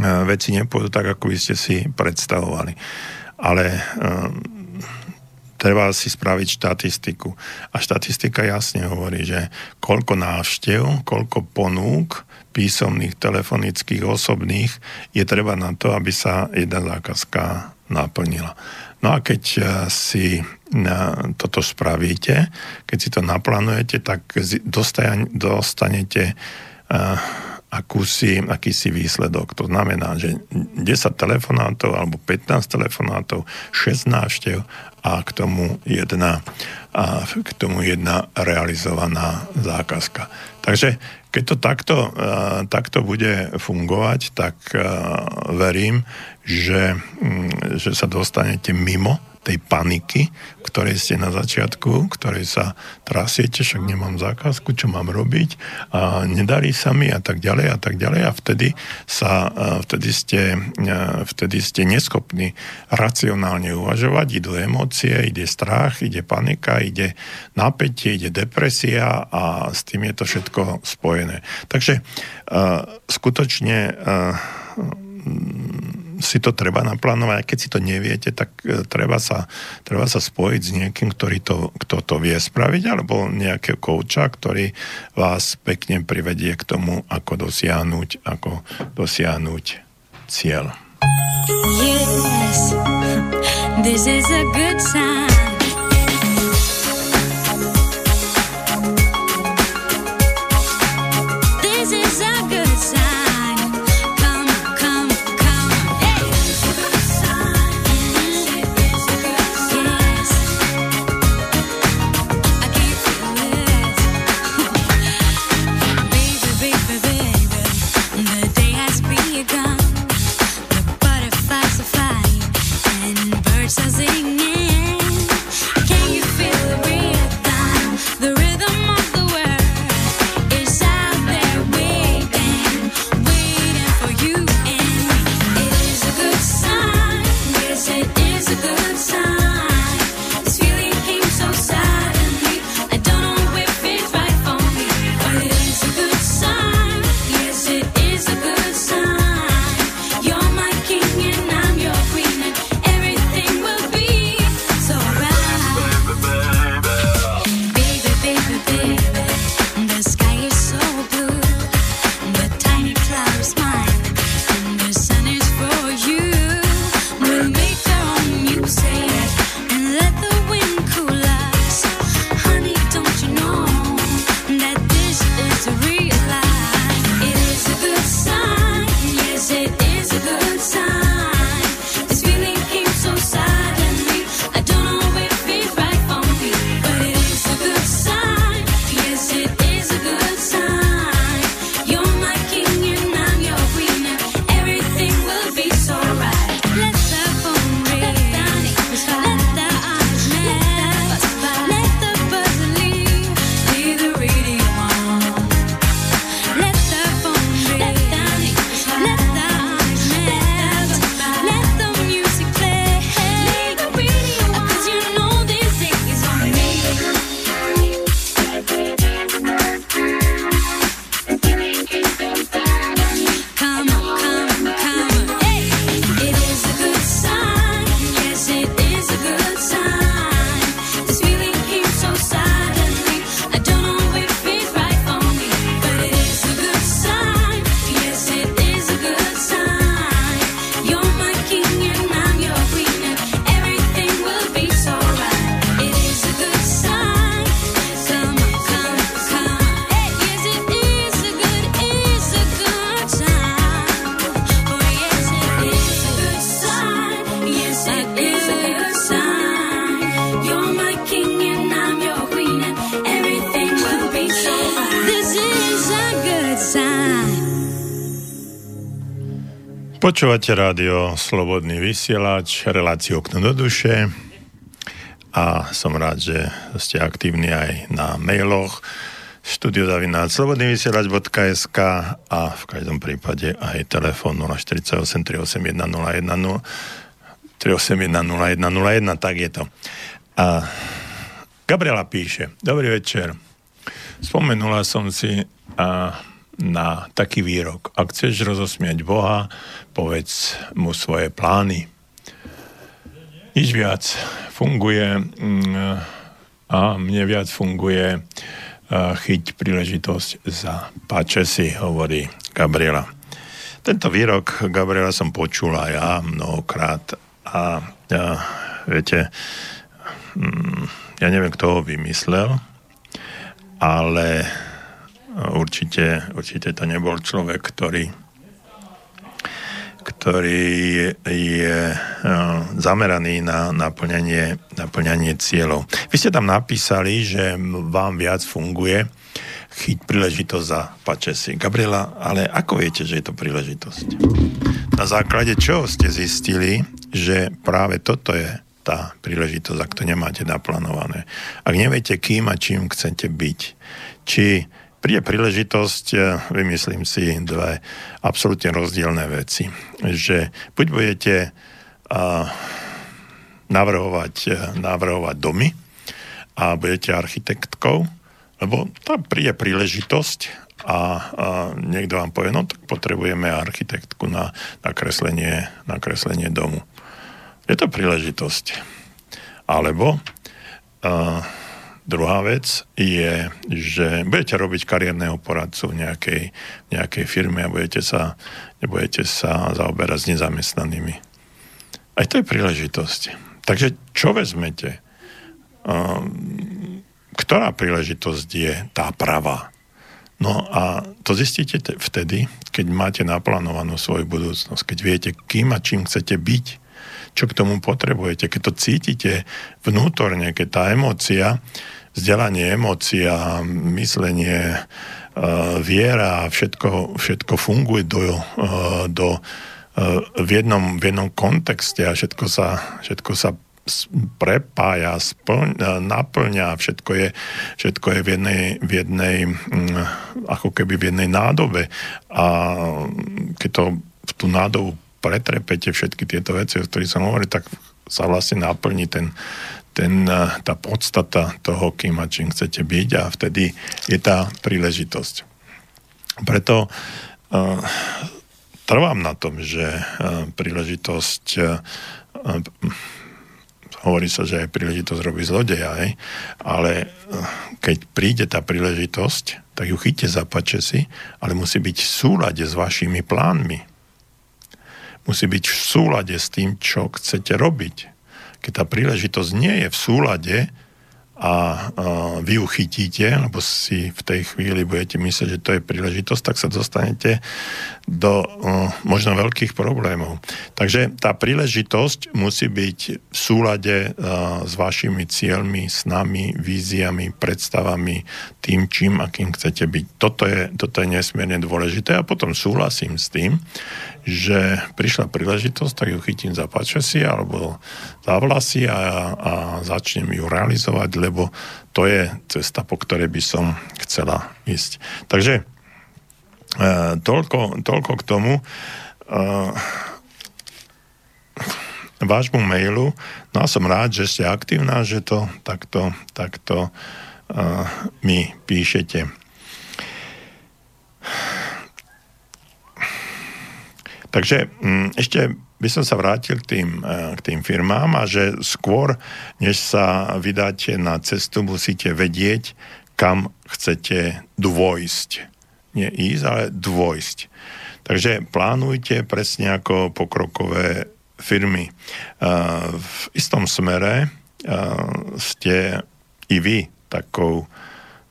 veci nepôjdu tak, ako by ste si predstavovali. Ale treba si spraviť štatistiku. A štatistika jasne hovorí, že koľko návštev, koľko ponúk písomných, telefonických, osobných je treba na to, aby sa jedna zákazka naplnila. No a keď eh, si eh, toto spravíte, keď si to naplánujete, tak dostanete eh, akú akúsi, akýsi výsledok. To znamená, že 10 telefonátov alebo 15 telefonátov, 6 návštev a k tomu jedna, a k tomu jedna realizovaná zákazka. Takže keď to takto, takto bude fungovať, tak verím, že, mm, že sa dostanete mimo tej paniky, ktorej ste na začiatku, ktorej sa trasiete, však nemám zákazku, čo mám robiť a nedarí sa mi a tak ďalej a tak ďalej a vtedy sa, vtedy ste, vtedy ste neschopní racionálne uvažovať, idú emócie, ide strach, ide panika, ide napätie, ide depresia a s tým je to všetko spojené. Takže uh, skutočne si to treba naplánovať, a keď si to neviete, tak e, treba sa, treba sa spojiť s niekým, ktorý to, kto to vie spraviť, alebo nejakého kouča, ktorý vás pekne privedie k tomu, ako dosiahnuť, ako dosiahnuť cieľ. Yes, this is a good sign. Počúvate rádio Slobodný vysielač, reláciu okno do duše a som rád, že ste aktívni aj na mailoch studiozavináčslobodnyvysielač.sk a v každom prípade aj telefón 048 381 01 381 0101, tak je to. A Gabriela píše, dobrý večer. Spomenula som si a na taký výrok. Ak chceš rozosmiať Boha, povedz mu svoje plány. Nič viac funguje mm, a mne viac funguje chyť príležitosť za páče si, hovorí Gabriela. Tento výrok Gabriela som počula ja mnohokrát a ja, viete, mm, ja neviem, kto ho vymyslel, ale určite, určite to nebol človek, ktorý ktorý je zameraný na naplňanie, naplňanie cieľov. Vy ste tam napísali, že vám viac funguje chyť príležitosť za pačesi. Gabriela, ale ako viete, že je to príležitosť? Na základe čoho ste zistili, že práve toto je tá príležitosť, ak to nemáte naplánované. Ak neviete, kým a čím chcete byť, či príde príležitosť, e, vymyslím si dve absolútne rozdielne veci. Že buď budete a, navrhovať, e, navrhovať domy a budete architektkou, lebo tam príde príležitosť a, a niekto vám povie, no tak potrebujeme architektku na, na, kreslenie, na kreslenie domu. Je to príležitosť. Alebo a, Druhá vec je, že budete robiť kariérneho poradcu v nejakej, nejakej firme a budete sa, nebudete sa zaoberať s nezamestnanými. Aj to je príležitosť. Takže čo vezmete? Ktorá príležitosť je tá pravá? No a to zistíte vtedy, keď máte naplánovanú svoju budúcnosť, keď viete, kým a čím chcete byť, čo k tomu potrebujete, keď to cítite vnútorne, keď tá emócia vzdelanie emócia, myslenie, e, viera, všetko, všetko funguje do, e, do, e, v, jednom, v jednom kontexte a všetko sa, všetko sa prepája, splň, naplňa, všetko je, všetko je v jednej, v jednej, ako keby v jednej nádobe. A keď to v tú nádobu pretrepete všetky tieto veci, o ktorých som hovoril, tak sa vlastne naplní ten, ten, tá podstata toho, kým a čím chcete byť a vtedy je tá príležitosť. Preto uh, trvám na tom, že uh, príležitosť uh, hovorí sa, že aj príležitosť robí zlodeja, aj? ale keď príde tá príležitosť, tak ju chyťte za si, ale musí byť v súlade s vašimi plánmi. Musí byť v súlade s tým, čo chcete robiť keď tá príležitosť nie je v súlade a, vy ju chytíte, lebo si v tej chvíli budete myslieť, že to je príležitosť, tak sa dostanete do možno veľkých problémov. Takže tá príležitosť musí byť v súlade s vašimi cieľmi, snami, víziami, predstavami, tým, čím, akým chcete byť. Toto je, toto je nesmierne dôležité a potom súhlasím s tým, že prišla príležitosť, tak ju chytím za pačesy alebo za vlasy a, a začnem ju realizovať, lebo to je cesta, po ktorej by som chcela ísť. Takže e, toľko, toľko k tomu e, vášmu mailu. No a som rád, že ste aktívna, že to takto, takto e, mi píšete. Takže mm, ešte by som sa vrátil k tým, e, k tým firmám a že skôr, než sa vydáte na cestu, musíte vedieť, kam chcete dôjsť. Nie ísť, ale dôjsť. Takže plánujte presne ako pokrokové firmy. E, v istom smere e, ste i vy takou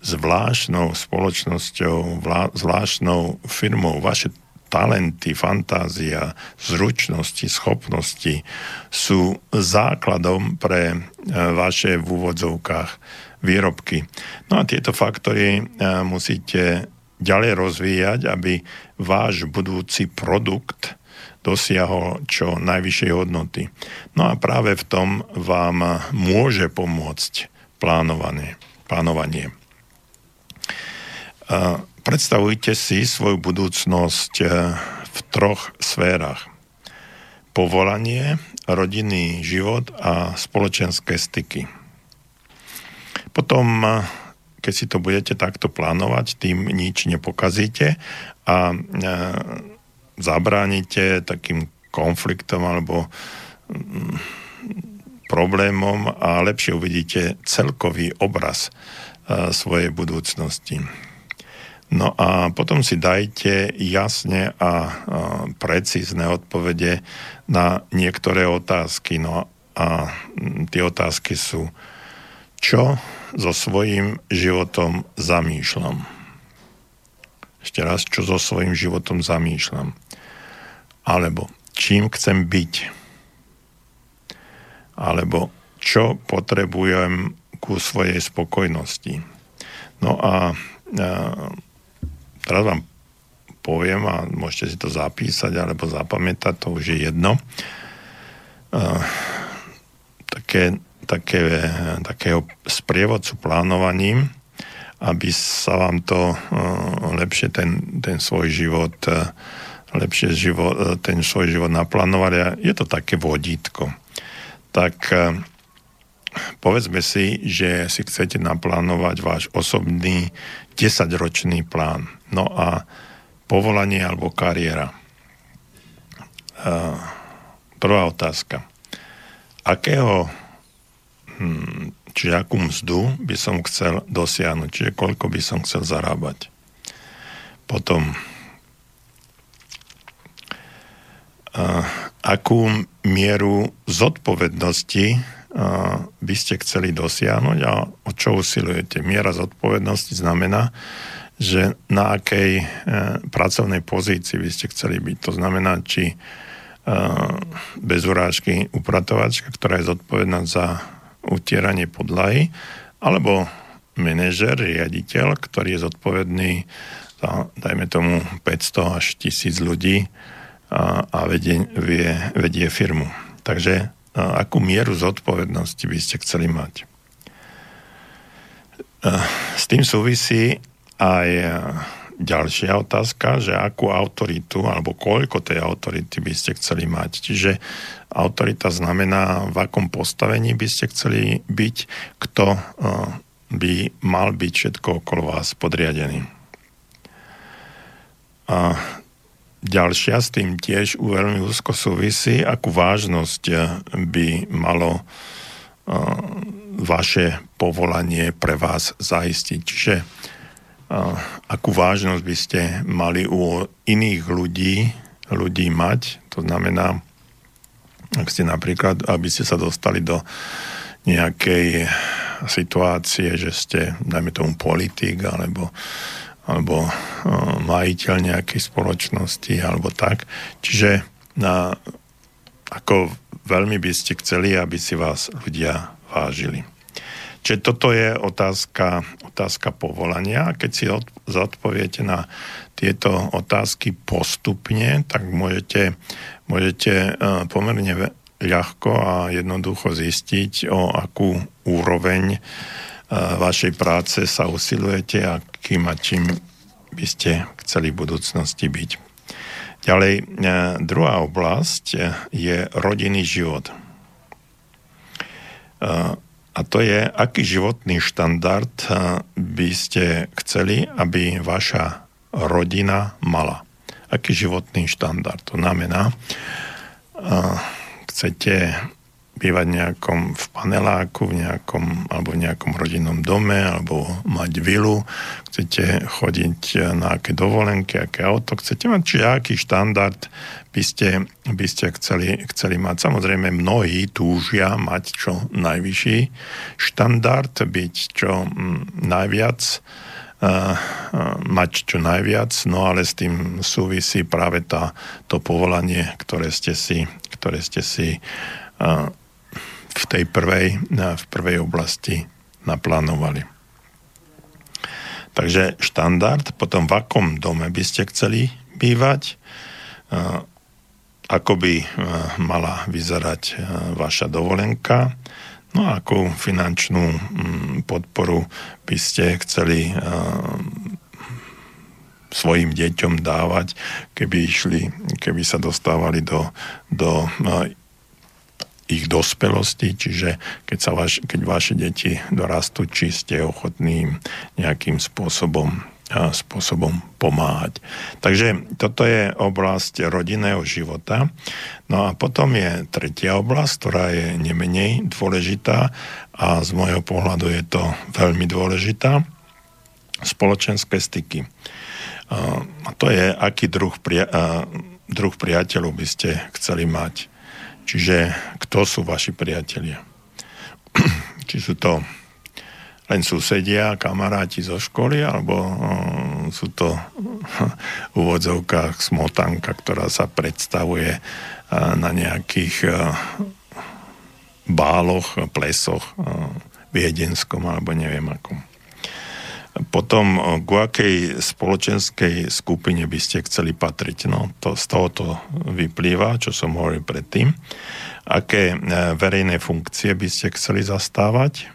zvláštnou spoločnosťou, zvláštnou firmou. Vaše talenty, fantázia, zručnosti, schopnosti sú základom pre e, vaše v úvodzovkách výrobky. No a tieto faktory e, musíte ďalej rozvíjať, aby váš budúci produkt dosiahol čo najvyššej hodnoty. No a práve v tom vám môže pomôcť plánovanie. plánovanie. Predstavujte si svoju budúcnosť eh, v troch sférach. Povolanie, rodinný život a spoločenské styky. Potom, eh, keď si to budete takto plánovať, tým nič nepokazíte a eh, zabránite takým konfliktom alebo mm, problémom a lepšie uvidíte celkový obraz svojej budúcnosti. No a potom si dajte jasne a precízne odpovede na niektoré otázky. No a tie otázky sú, čo so svojím životom zamýšľam? ešte raz, čo so svojím životom zamýšľam. Alebo čím chcem byť. Alebo čo potrebujem ku svojej spokojnosti. No a, teraz vám poviem a môžete si to zapísať alebo zapamätať, to už je jedno. A, také, také, takého sprievodcu plánovaním, aby sa vám to uh, lepšie ten, ten svoj život uh, lepšie život, uh, ten svoj život naplánovali a je to také vodítko. Tak povedzme si, že si chcete naplánovať váš osobný 10-ročný plán. No a povolanie alebo kariéra. Prvá otázka. Akého hm, čiže akú mzdu by som chcel dosiahnuť, čiže koľko by som chcel zarábať. Potom akú mieru zodpovednosti by ste chceli dosiahnuť a o čo usilujete. Miera zodpovednosti znamená, že na akej uh, pracovnej pozícii by ste chceli byť. To znamená, či bez urážky upratovačka, ktorá je zodpovedná za utieranie podlahy, alebo manažer, riaditeľ, ktorý je zodpovedný za, dajme tomu, 500 až 1000 ľudí a, a vedie, vie, vedie firmu. Takže akú mieru zodpovednosti by ste chceli mať? S tým súvisí aj ďalšia otázka, že akú autoritu alebo koľko tej autority by ste chceli mať. Čiže autorita znamená, v akom postavení by ste chceli byť, kto eh, by mal byť všetko okolo vás podriadený. A ďalšia s tým tiež veľmi úzko súvisí, akú vážnosť eh, by malo eh, vaše povolanie pre vás zaistiť. Čiže akú vážnosť by ste mali u iných ľudí, ľudí mať. To znamená, ak ste napríklad, aby ste sa dostali do nejakej situácie, že ste, dajme tomu, politik alebo, alebo majiteľ nejakej spoločnosti alebo tak. Čiže na, ako veľmi by ste chceli, aby si vás ľudia vážili. Čiže toto je otázka, otázka povolania. Keď si od, zodpoviete na tieto otázky postupne, tak môžete, môžete uh, pomerne ľahko a jednoducho zistiť, o akú úroveň vašej práce sa usilujete a kým a čím by ste chceli v budúcnosti byť. Ďalej, uh, druhá oblasť je rodinný život. A to je, aký životný štandard by ste chceli, aby vaša rodina mala. Aký životný štandard? To znamená, chcete bývať nejakom v paneláku, v nejakom, alebo v nejakom rodinnom dome, alebo mať vilu, chcete chodiť na aké dovolenky, aké auto? Chcete mať, čiže aký štandard? By ste, by ste chceli, chceli mať. Samozrejme, mnohí túžia mať čo najvyšší štandard, byť čo mm, najviac, uh, mať čo najviac, no ale s tým súvisí práve tá, to povolanie, ktoré ste si, ktoré ste si uh, v tej prvej, v prvej oblasti naplánovali. Takže štandard, potom v akom dome by ste chceli bývať, ako by mala vyzerať vaša dovolenka, no a akú finančnú mm, podporu by ste chceli svojim deťom dávať, keby išli, keby sa dostávali do, do ich dospelosti, čiže keď, sa vaš, keď vaše deti dorastú, či ste ochotní nejakým spôsobom, spôsobom pomáhať. Takže toto je oblasť rodinného života. No a potom je tretia oblasť, ktorá je nemenej dôležitá a z môjho pohľadu je to veľmi dôležitá. Spoločenské styky. A to je, aký druh, pria, druh priateľov by ste chceli mať Čiže kto sú vaši priatelia? [CLEARS THROAT] Či sú to len susedia, kamaráti zo školy, alebo uh, sú to [LAUGHS] v úvodzovkách smotanka, ktorá sa predstavuje uh, na nejakých uh, báloch, plesoch, uh, viedenskom alebo neviem akom. Potom, k akej spoločenskej skupine by ste chceli patriť? No, to, z toho to vyplýva, čo som hovoril predtým. Aké e, verejné funkcie by ste chceli zastávať?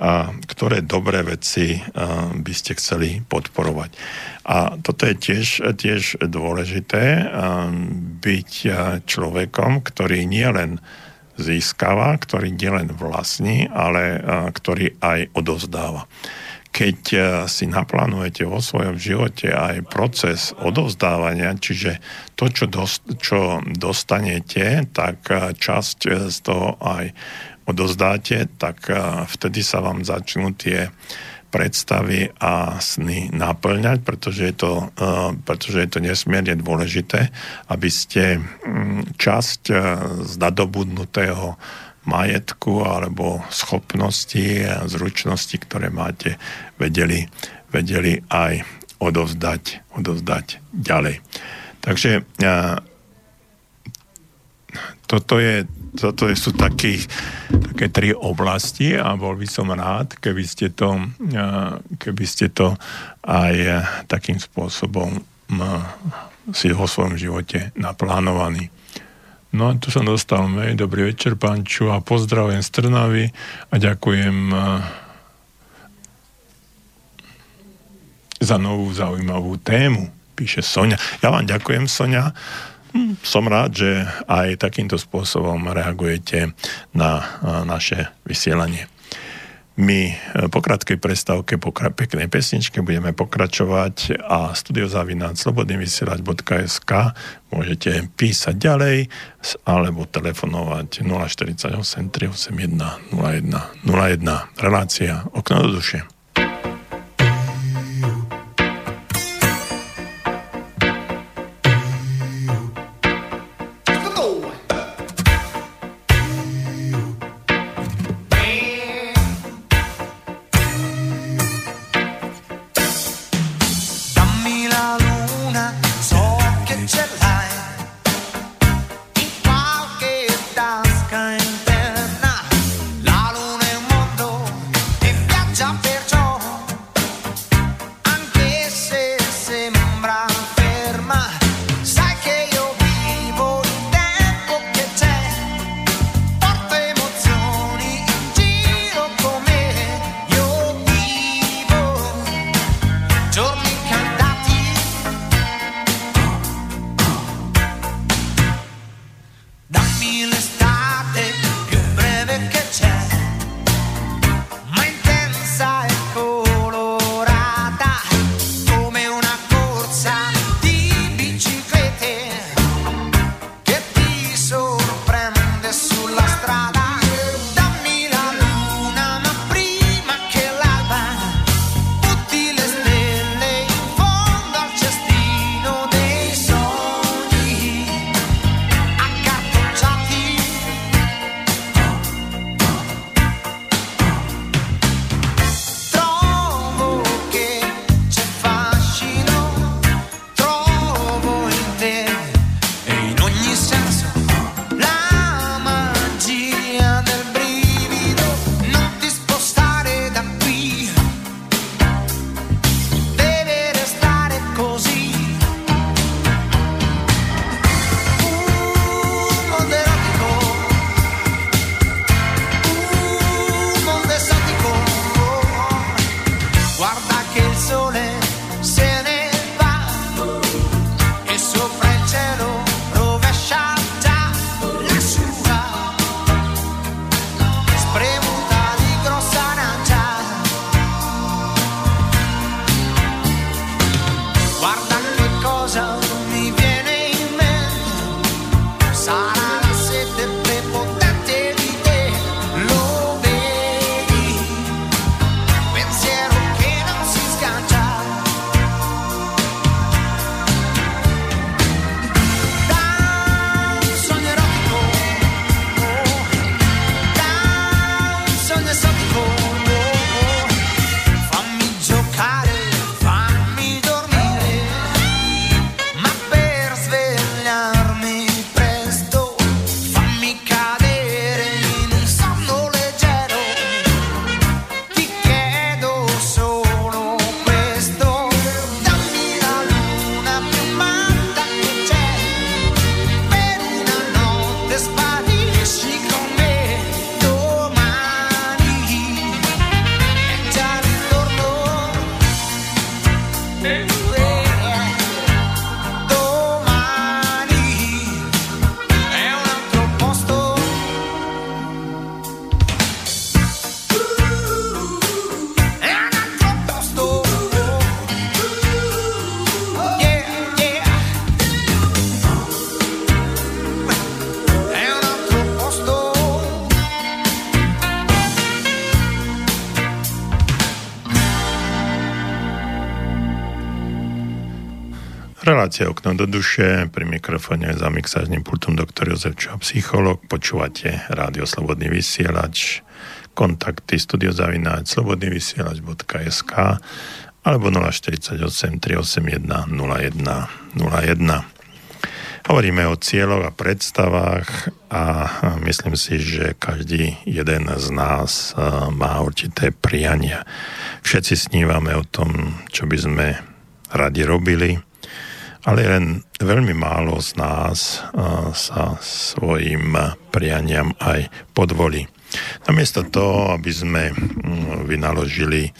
A ktoré dobré veci e, by ste chceli podporovať? A toto je tiež, tiež dôležité, byť človekom, ktorý nie len získava, ktorý nielen vlastní, ale ktorý aj odozdáva keď eh, si naplánujete vo svojom živote aj proces odovzdávania, čiže to, čo, dost, čo dostanete, tak eh, časť eh, z toho aj odozdáte, tak vtedy sa vám začnú tie predstavy a sny naplňať, pretože je to, pretože je to nesmierne dôležité, aby ste mm, časť z nadobudnutého majetku alebo schopnosti a zručnosti, ktoré máte, vedeli, vedeli aj odovzdať, odovzdať ďalej. Takže a, toto, je, toto sú taký, také tri oblasti a bol by som rád, keby ste to, a, keby ste to aj takým spôsobom si vo svojom živote naplánovaní. No a tu som dostal mail. Dobrý večer, pán Ču, a pozdravujem z Trnavy a ďakujem za novú zaujímavú tému, píše Sonia. Ja vám ďakujem, Sonia. Hm, som rád, že aj takýmto spôsobom reagujete na naše vysielanie. My e, po krátkej prestávke, po peknej pesničke budeme pokračovať a studiozavinať slobodnyvysielať.sk môžete písať ďalej alebo telefonovať 048 381 01 01 relácia okno do duše. Relácia Okno do duše, pri mikrofóne za mixážnym pultom doktor Jozef Čo, psycholog. Počúvate Rádio Slobodný vysielač, kontakty studiozavináč slobodnyvysielač.sk alebo 048 381 01 01. Hovoríme o cieľoch a predstavách a myslím si, že každý jeden z nás má určité priania. Všetci snívame o tom, čo by sme radi robili, ale len veľmi málo z nás sa svojim prianiam aj podvolí. Namiesto toho, aby sme vynaložili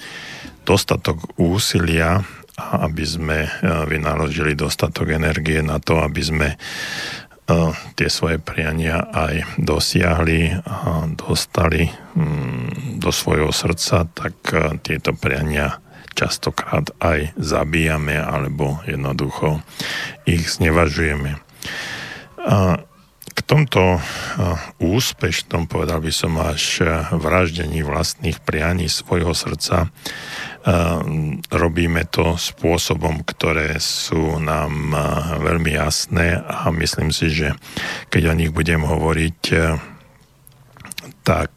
dostatok úsilia a aby sme e, vynaložili dostatok energie na to, aby sme e, tie svoje priania aj dosiahli a dostali mm, do svojho srdca, tak tieto priania častokrát aj zabíjame alebo jednoducho ich znevažujeme. A k tomto úspešnom, povedal by som až vraždení vlastných prianí svojho srdca, robíme to spôsobom, ktoré sú nám veľmi jasné a myslím si, že keď o nich budem hovoriť, tak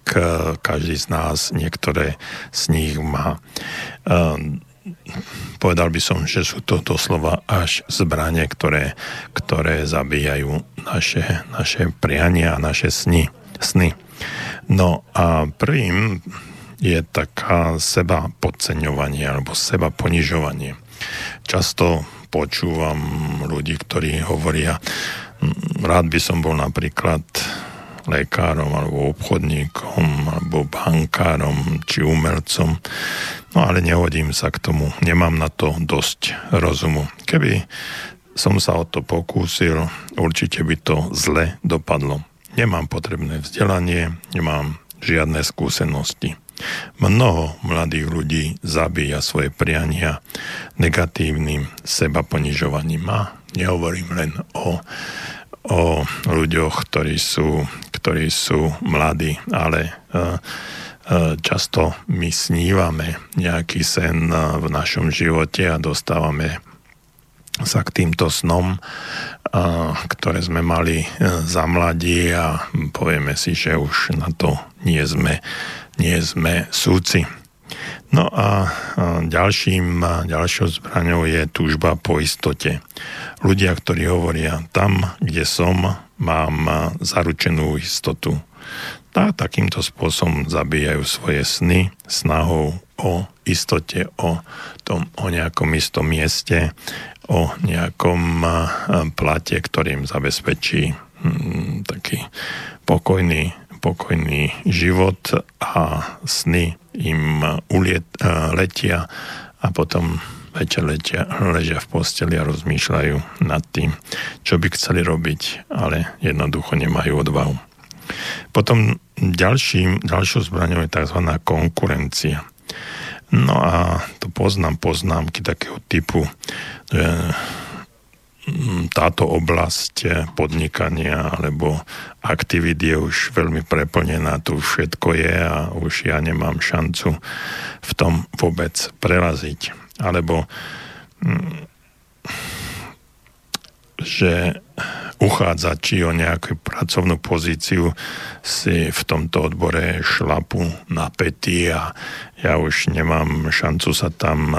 každý z nás niektoré z nich má. Povedal by som, že sú to doslova až zbranie, ktoré, ktoré zabíjajú naše, naše priania a naše sny. sny. No a prvým je taká seba podceňovanie alebo seba ponižovanie. Často počúvam ľudí, ktorí hovoria, rád by som bol napríklad lekárom alebo obchodníkom alebo bankárom či umelcom, no ale nehodím sa k tomu, nemám na to dosť rozumu. Keby som sa o to pokúsil, určite by to zle dopadlo. Nemám potrebné vzdelanie, nemám žiadne skúsenosti. Mnoho mladých ľudí zabíja svoje priania negatívnym seba ponižovaním. A nehovorím len o, o ľuďoch, ktorí sú, ktorí sú mladí, ale uh, často my snívame nejaký sen v našom živote a dostávame sa k týmto snom, ktoré sme mali za mladí a povieme si, že už na to nie sme nie sme súci. No a ďalším, ďalšou zbraňou je túžba po istote. Ľudia, ktorí hovoria, tam, kde som, mám zaručenú istotu. A takýmto spôsobom zabíjajú svoje sny snahou o istote, o, tom, o nejakom istom mieste, o nejakom plate, ktorým zabezpečí hm, taký pokojný pokojný život a sny im uliet, letia a potom večer letia, ležia v posteli a rozmýšľajú nad tým, čo by chceli robiť, ale jednoducho nemajú odvahu. Potom ďalším, ďalšou zbraňou je tzv. konkurencia. No a to poznám poznámky takého typu, že táto oblasť podnikania alebo aktivít je už veľmi preplnená, tu všetko je a už ja nemám šancu v tom vôbec preraziť. Alebo mm, že uchádzači o nejakú pracovnú pozíciu si v tomto odbore šlapu na pety a ja už nemám šancu sa tam,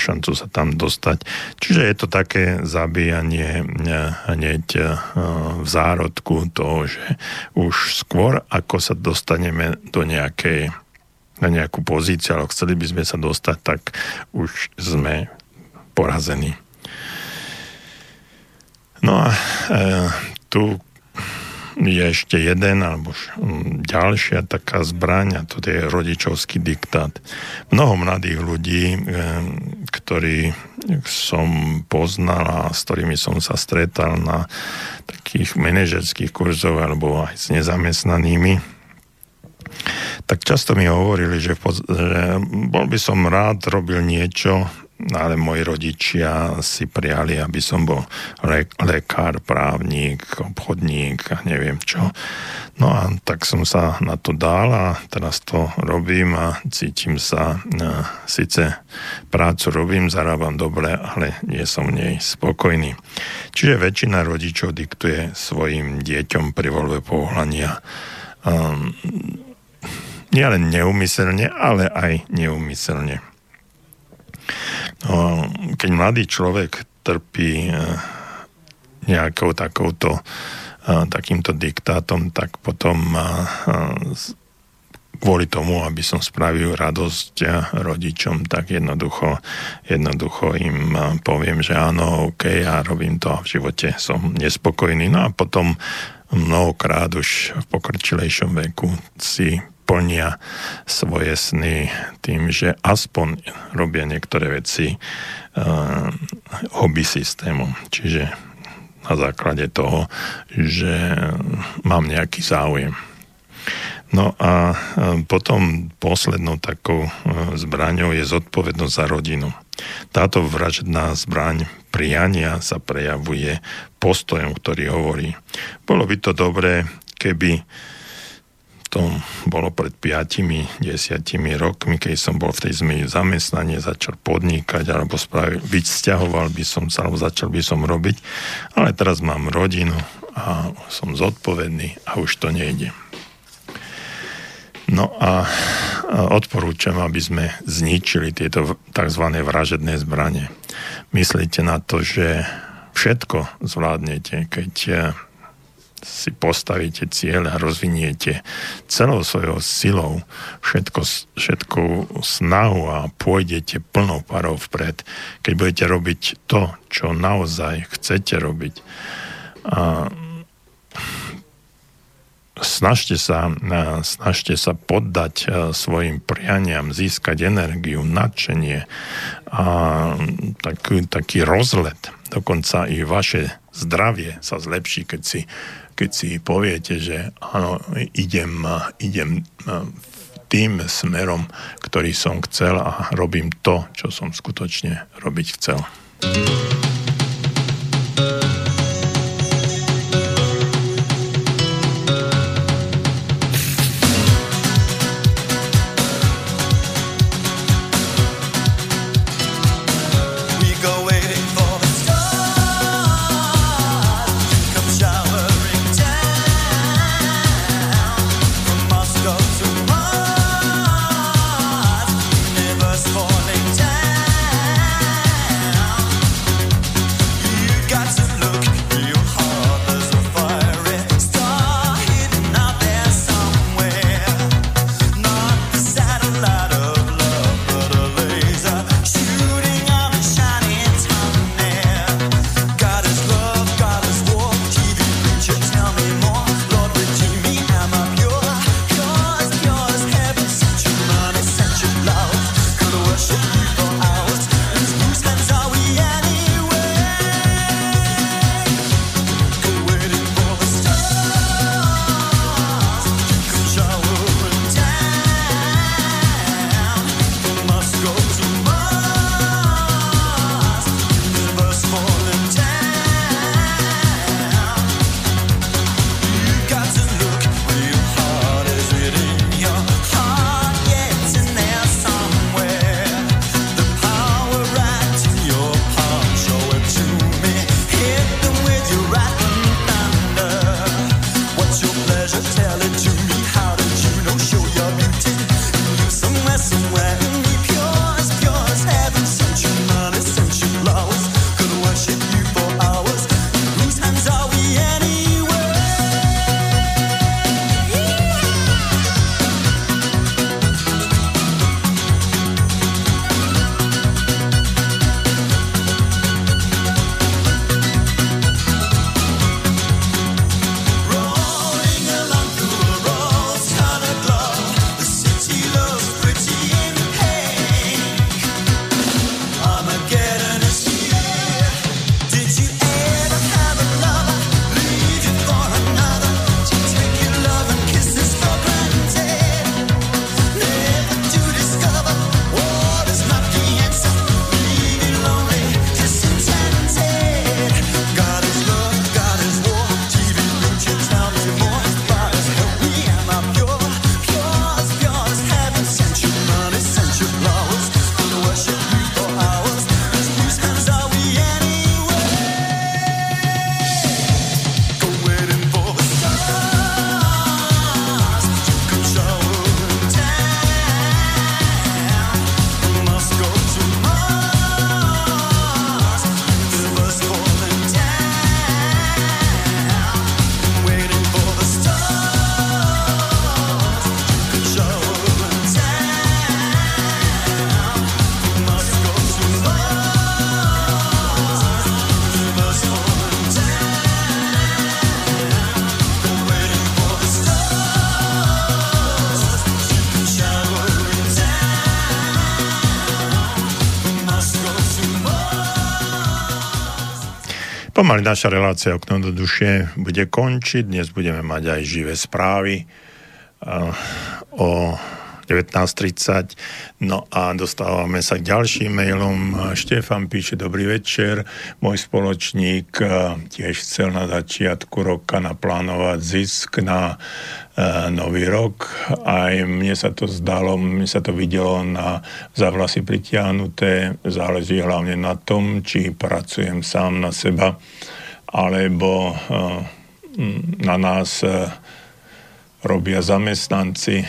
šancu sa tam dostať. Čiže je to také zabíjanie hneď v zárodku toho, že už skôr ako sa dostaneme do nejakej na nejakú pozíciu, ale chceli by sme sa dostať, tak už sme porazení. No a e, tu je ešte jeden alebo ďalšia taká zbraň a to je rodičovský diktát. Mnoho mladých ľudí, e, ktorí som poznal a s ktorými som sa stretal na takých manažerských kurzoch alebo aj s nezamestnanými, tak často mi hovorili, že, že bol by som rád robil niečo, ale moji rodičia si prijali, aby som bol lekár, právnik, obchodník a neviem čo. No a tak som sa na to dal a teraz to robím a cítim sa, e, síce prácu robím, zarábam dobre, ale nie som v nej spokojný. Čiže väčšina rodičov diktuje svojim deťom pri voľbe povolania um, nielen neumyselne, ale aj neumyselne. No, keď mladý človek trpí e, nejakou takouto takýmto diktátom, tak potom kvôli tomu, aby som spravil radosť rodičom, tak jednoducho, jednoducho im poviem, že áno, OK, ja robím to a v živote som nespokojný. No a potom mnohokrát už v pokrčilejšom veku si plnia svoje sny tým, že aspoň robia niektoré veci uh, hobby systémom. Čiže na základe toho, že mám nejaký záujem. No a potom poslednou takou e, zbraňou je zodpovednosť za rodinu. Táto vražedná zbraň priania sa prejavuje postojom, ktorý hovorí. Bolo by to dobré, keby to bolo pred 5-10 rokmi, keď som bol v tej zmi zamestnanie, začal podnikať alebo spravil, vyťahoval by som sa, alebo začal by som robiť, ale teraz mám rodinu a som zodpovedný a už to nejde. No a odporúčam, aby sme zničili tieto tzv. vražedné zbranie. Myslíte na to, že všetko zvládnete, keď si postavíte cieľ a rozviniete celou svojou silou všetko, všetku snahu a pôjdete plnou parou vpred, keď budete robiť to, čo naozaj chcete robiť. A snažte sa, snažte sa poddať svojim prianiam, získať energiu, nadšenie a taký, taký rozlet. Dokonca i vaše zdravie sa zlepší, keď si keď si poviete, že áno, idem, idem tým smerom, ktorý som chcel a robím to, čo som skutočne robiť chcel. Pomaly naša relácia Okno do duše bude končiť. Dnes budeme mať aj živé správy o 19.30. No a dostávame sa k ďalším mailom. Štefan píše, dobrý večer. Môj spoločník eh, tiež chcel na začiatku roka naplánovať zisk na nový rok. Aj mne sa to zdalo, mne sa to videlo na zavlasy pritiahnuté. Záleží hlavne na tom, či pracujem sám na seba, alebo uh, na nás robia zamestnanci.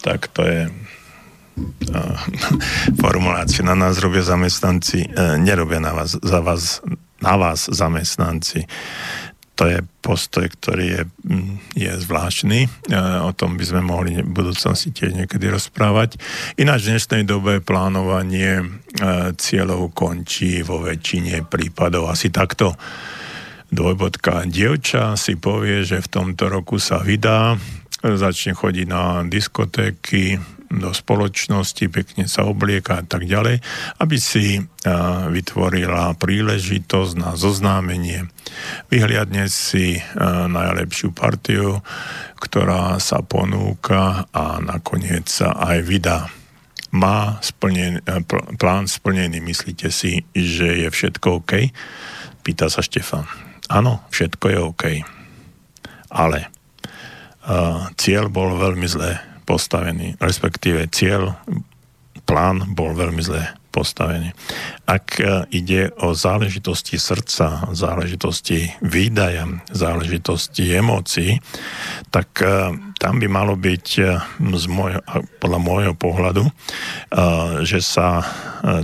Tak to je [LAUGHS] formulácia. Na nás robia zamestnanci, e, nerobia na vás, za vás, na vás zamestnanci. To je postoj, ktorý je, je zvláštny. E, o tom by sme mohli v budúcnosti tiež niekedy rozprávať. Ináč v dnešnej dobe plánovanie e, cieľov končí vo väčšine prípadov asi takto. Dvojbodka dievča si povie, že v tomto roku sa vydá začne chodiť na diskotéky, do spoločnosti, pekne sa oblieka a tak ďalej, aby si vytvorila príležitosť na zoznámenie. Vyhliadne si najlepšiu partiu, ktorá sa ponúka a nakoniec sa aj vydá. Má splnen, plán splnený, myslíte si, že je všetko OK? Pýta sa Štefan. Áno, všetko je OK. Ale cieľ bol veľmi zle postavený, respektíve cieľ, plán bol veľmi zle postavený. Ak e, ide o záležitosti srdca, záležitosti výdaja, záležitosti emócií, tak e, tam by malo byť e, z môjho, podľa môjho pohľadu, že sa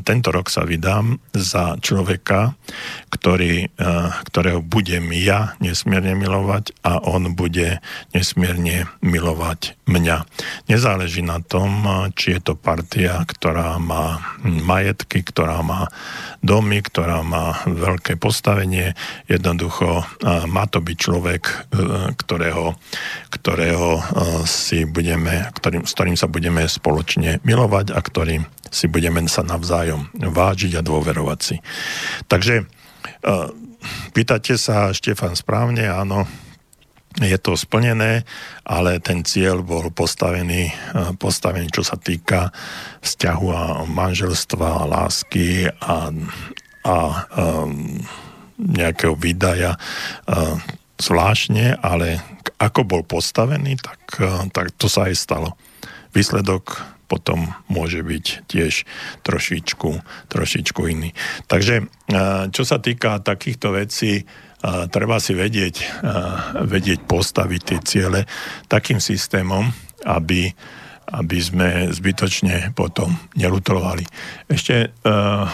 tento rok sa vydám za človeka, ktorý, ktorého budem ja nesmierne milovať a on bude nesmierne milovať mňa. Nezáleží na tom, či je to partia, ktorá má majetky, ktorá má domy, ktorá má veľké postavenie. Jednoducho má to byť človek, ktorého, ktorého si budeme, ktorým, s ktorým sa budeme spoločne milovať a ktorým si budeme sa navzájom vážiť a dôverovať si. Takže pýtate sa, Štefan, správne, áno, je to splnené, ale ten cieľ bol postavený, postavený čo sa týka vzťahu a manželstva, a lásky a, a um, nejakého výdaja uh, zvláštne, ale ako bol postavený, tak, e, tak to sa aj stalo. Výsledok potom môže byť tiež trošičku, trošičku iný. Takže e, čo sa týka takýchto vecí, e, treba si vedieť, vedieť postaviť tie ciele takým systémom, aby, aby sme zbytočne potom nelutovali. Ešte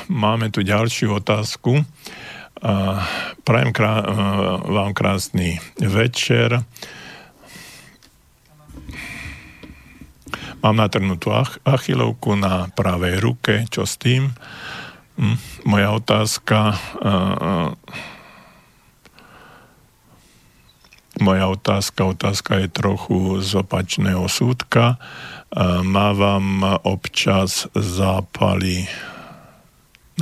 máme tu ďalšiu otázku. Prajem krá- vám krásny večer. Mám natrhnutú ach- achilovku na pravej ruke. Čo s tým? Hm, moja otázka... Uh, moja otázka, otázka je trochu z opačného súdka. Mávam občas zápaly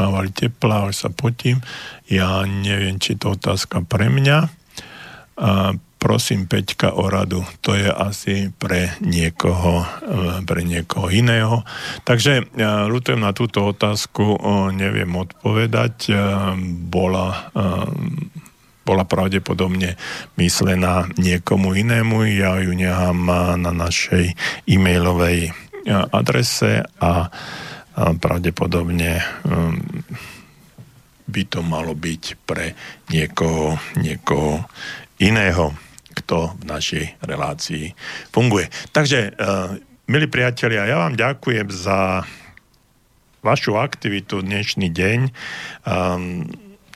návali tepla, až sa potím. Ja neviem, či to otázka pre mňa. A prosím Peťka o radu. To je asi pre niekoho, e, pre niekoho iného. Takže ja ľutujem na túto otázku, neviem odpovedať. E, bola bola pravdepodobne myslená niekomu inému. Ja ju nechám na našej e-mailovej adrese a pravdepodobne um, by to malo byť pre niekoho, niekoho iného, kto v našej relácii funguje. Takže, uh, milí priatelia, ja vám ďakujem za vašu aktivitu dnešný deň.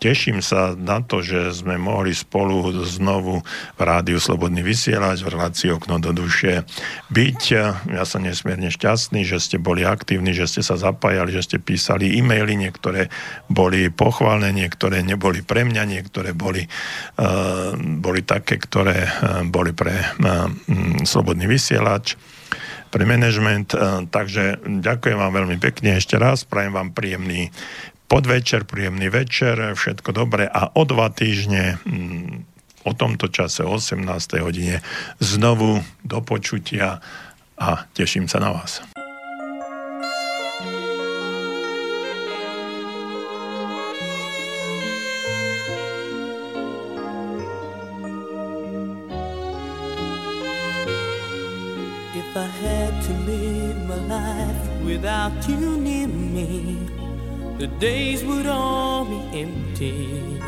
Teším sa na to, že sme mohli spolu znovu v Rádiu Slobodný vysielať, v relácii Okno do duše byť. Ja som nesmierne šťastný, že ste boli aktívni, že ste sa zapájali, že ste písali e-maily, niektoré boli pochválne, niektoré neboli pre mňa, niektoré boli, uh, boli také, ktoré uh, boli pre uh, Slobodný vysielač pre management. Takže ďakujem vám veľmi pekne ešte raz, prajem vám príjemný podvečer, príjemný večer, všetko dobré a o dva týždne mm, o tomto čase, o 18. hodine znovu do počutia a teším sa na vás. If I had to live my life without you near me, the days would all be empty.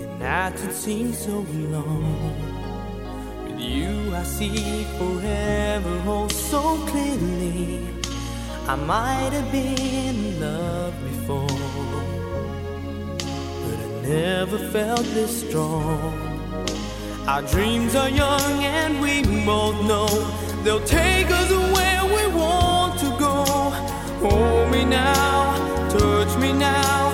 The nights would seem so long. With you, I see forever oh so clearly. I might have been in love before, but I never felt this strong. Our dreams are young and we both know they'll take us where we want. Hold me now, touch me now.